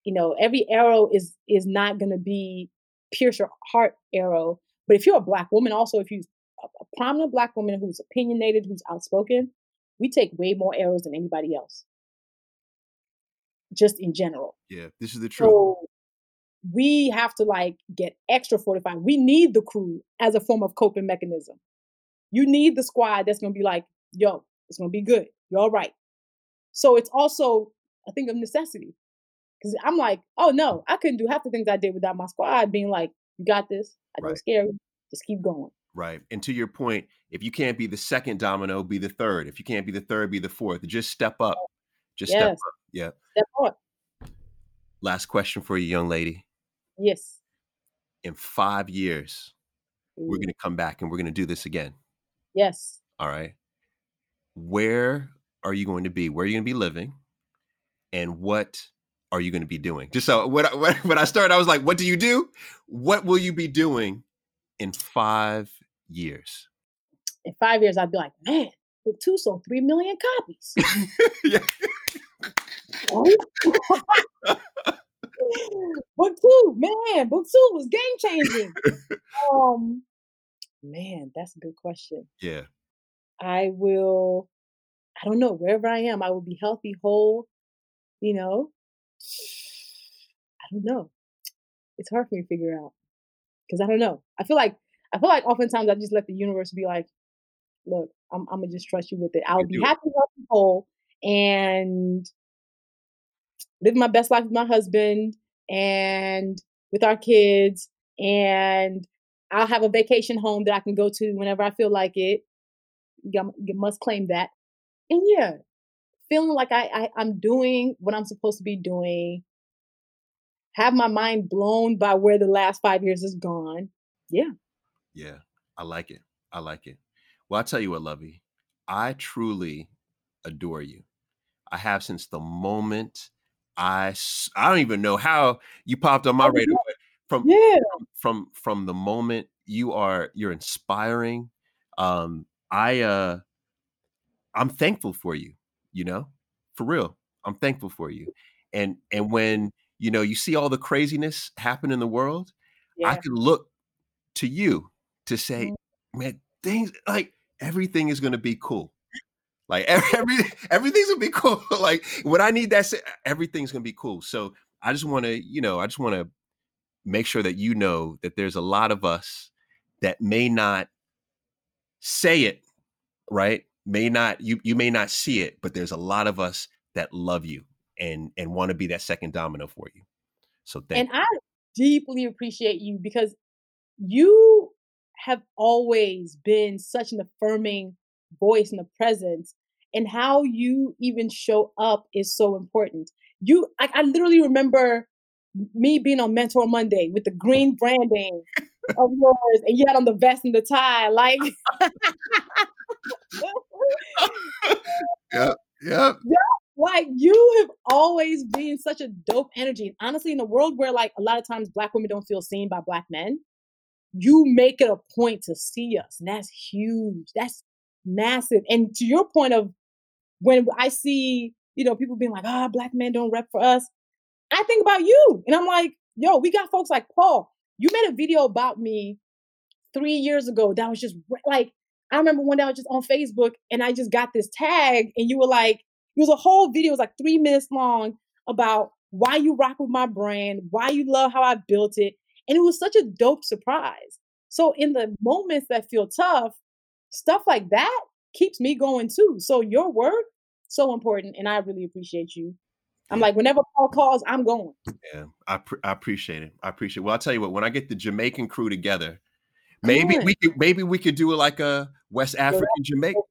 You know, every arrow is is not going to be pierce your heart arrow. But if you're a black woman, also if you're a, a prominent black woman who's opinionated, who's outspoken, we take way more arrows than anybody else. Just in general. Yeah, this is the truth. So we have to like get extra fortified. We need the crew as a form of coping mechanism. You need the squad that's gonna be like, yo, it's gonna be good. You're all right. So it's also a thing of necessity. Because I'm like, oh no, I couldn't do half the things I did without my squad being like, you got this. I right. it's scary. Just keep going. Right. And to your point, if you can't be the second domino, be the third. If you can't be the third, be the fourth. Just step up. Oh, Just yes. step up. Yeah. Step up. Last question for you, young lady. Yes. In five years, Ooh. we're going to come back and we're going to do this again. Yes. All right. Where are you going to be? Where are you going to be living? And what are you going to be doing? Just so when I, when I started, I was like, what do you do? What will you be doing in five years? In five years, I'd be like, man, book two sold three million copies. book two, man, book two was game changing. um, man, that's a good question. Yeah. I will, I don't know, wherever I am, I will be healthy, whole, you know. I don't know. It's hard for me to figure out because I don't know. I feel like I feel like oftentimes I just let the universe be like, look, I'm, I'm gonna just trust you with it. I'll be happy, healthy, whole, and live my best life with my husband and with our kids, and I'll have a vacation home that I can go to whenever I feel like it. You must claim that, and yeah, feeling like I, I I'm doing what I'm supposed to be doing. Have my mind blown by where the last five years has gone. Yeah. Yeah, I like it. I like it. Well, I'll tell you what, Luvvie, I truly adore you. I have since the moment I I don't even know how you popped on my oh, radar from yeah. from from the moment you are you're inspiring. Um, I uh, I'm thankful for you. You know, for real, I'm thankful for you. And and when you know you see all the craziness happen in the world, yeah. I can look to you to say, mm-hmm. man, things like everything is going to be cool. Like every everything's gonna be cool. like when I need that, everything's gonna be cool. So I just want to, you know, I just want to make sure that you know that there's a lot of us that may not say it, right? May not you you may not see it, but there's a lot of us that love you and and want to be that second domino for you. So thank And you. I deeply appreciate you because you have always been such an affirming voice and a presence and how you even show up is so important you I, I literally remember me being on mentor monday with the oh. green branding of yours and you had on the vest and the tie like yep, yep. yeah like you have always been such a dope energy and honestly in a world where like a lot of times black women don't feel seen by black men you make it a point to see us. And that's huge. That's massive. And to your point of when I see, you know, people being like, ah, oh, black men don't rep for us, I think about you. And I'm like, yo, we got folks like Paul. You made a video about me three years ago that was just like, I remember one day I was just on Facebook and I just got this tag, and you were like, it was a whole video, it was like three minutes long about why you rock with my brand, why you love how I built it. And it was such a dope surprise. So in the moments that feel tough, stuff like that keeps me going too. So your work, so important. And I really appreciate you. I'm like, whenever Paul calls, I'm going. Yeah, I, pr- I appreciate it. I appreciate it. Well, I'll tell you what, when I get the Jamaican crew together, maybe we could maybe we could do it like a West African Jamaican.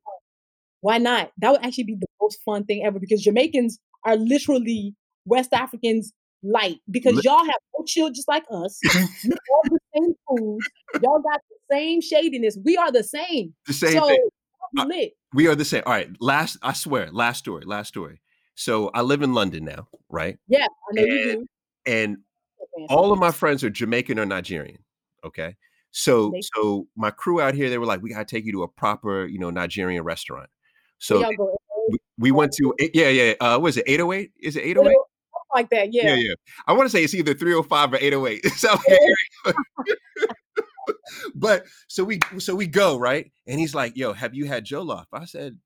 Why not? That would actually be the most fun thing ever because Jamaicans are literally West Africans light because y'all have no chill just like us. you all the same food. Y'all got the same shadiness. We are the same. The same so, thing. lit. we are the same. All right. Last, I swear, last story, last story. So I live in London now, right? Yeah, I know and, you do. And all of my friends are Jamaican or Nigerian. Okay. So so my crew out here, they were like, we gotta take you to a proper, you know, Nigerian restaurant. So we, we, went to yeah, yeah. Uh was it 808? Is it 808? like that. Yeah. Yeah, yeah. I want to say it's either 305 or 808. So, but so we so we go, right? And he's like, yo, have you had Jollof? I said,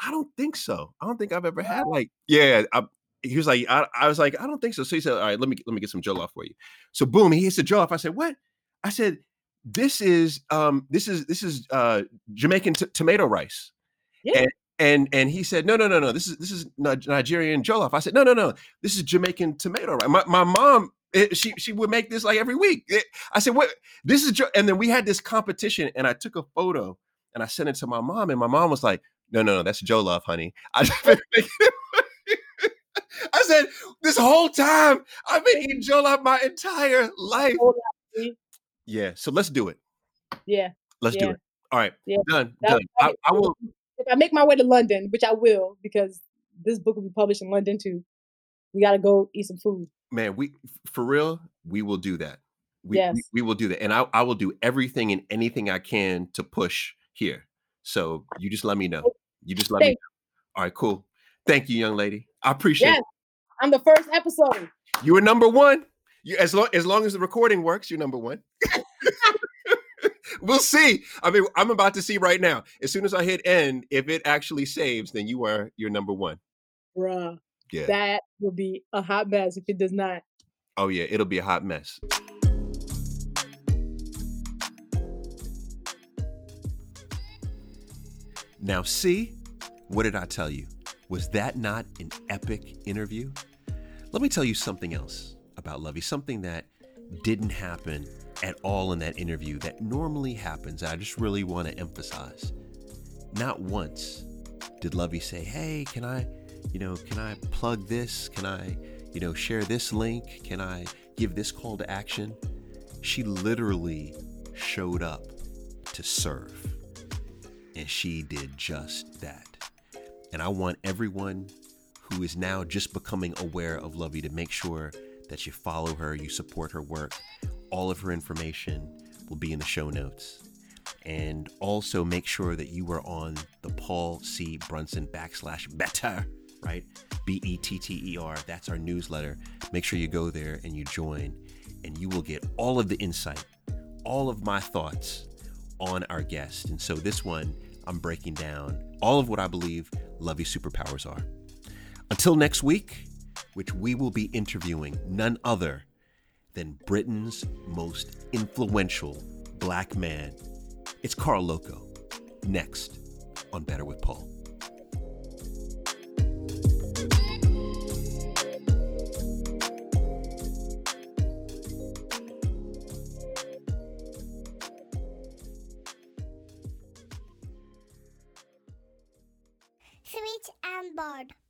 I don't think so. I don't think I've ever had like, yeah. I, he was like, I, I, was like, I don't think so. So he said, all right, let me let me get some Jollof for you. So boom, he hits the Jollof. I said, what? I said, this is um this is this is uh Jamaican t- tomato rice. Yeah. And, and and he said, no, no, no, no. This is this is Nigerian jollof. I said, no, no, no. This is Jamaican tomato. Right? My my mom, it, eh, she she would make this like every week. It, I said, what? This is and then we had this competition, and I took a photo and I sent it to my mom, and my mom was like, no, no, no, that's jollof, honey. I I said, this whole time I've been eating jollof my entire life. Yeah, so let's do it. Yeah, let's yeah. do it. All right, yeah. done. done. I, I will if I make my way to London, which I will, because this book will be published in London too, we got to go eat some food. Man, we for real, we will do that. We, yes. we, we will do that, and I I will do everything and anything I can to push here. So you just let me know. You just let Thank me know. All right, cool. Thank you, young lady. I appreciate yes. it. I'm the first episode. You were number one. You as long as long as the recording works, you're number one. we'll see. I mean, I'm about to see right now. As soon as I hit end, if it actually saves, then you are your number one. Bruh. Yeah. That will be a hot mess if it does not. Oh yeah, it'll be a hot mess. Now, see, what did I tell you? Was that not an epic interview? Let me tell you something else about Luvvie, something that didn't happen at all in that interview that normally happens. I just really want to emphasize. Not once did Luvvie say, Hey, can I, you know, can I plug this? Can I, you know, share this link? Can I give this call to action? She literally showed up to serve. And she did just that. And I want everyone who is now just becoming aware of Luvvie to make sure that you follow her, you support her work. All of her information will be in the show notes. And also make sure that you are on the Paul C. Brunson backslash better, right? B E T T E R. That's our newsletter. Make sure you go there and you join, and you will get all of the insight, all of my thoughts on our guest. And so this one, I'm breaking down all of what I believe Luvvie superpowers are. Until next week, which we will be interviewing none other than Britain's most influential black man. It's Karl Lokko, next on Better with Paul. Switch and.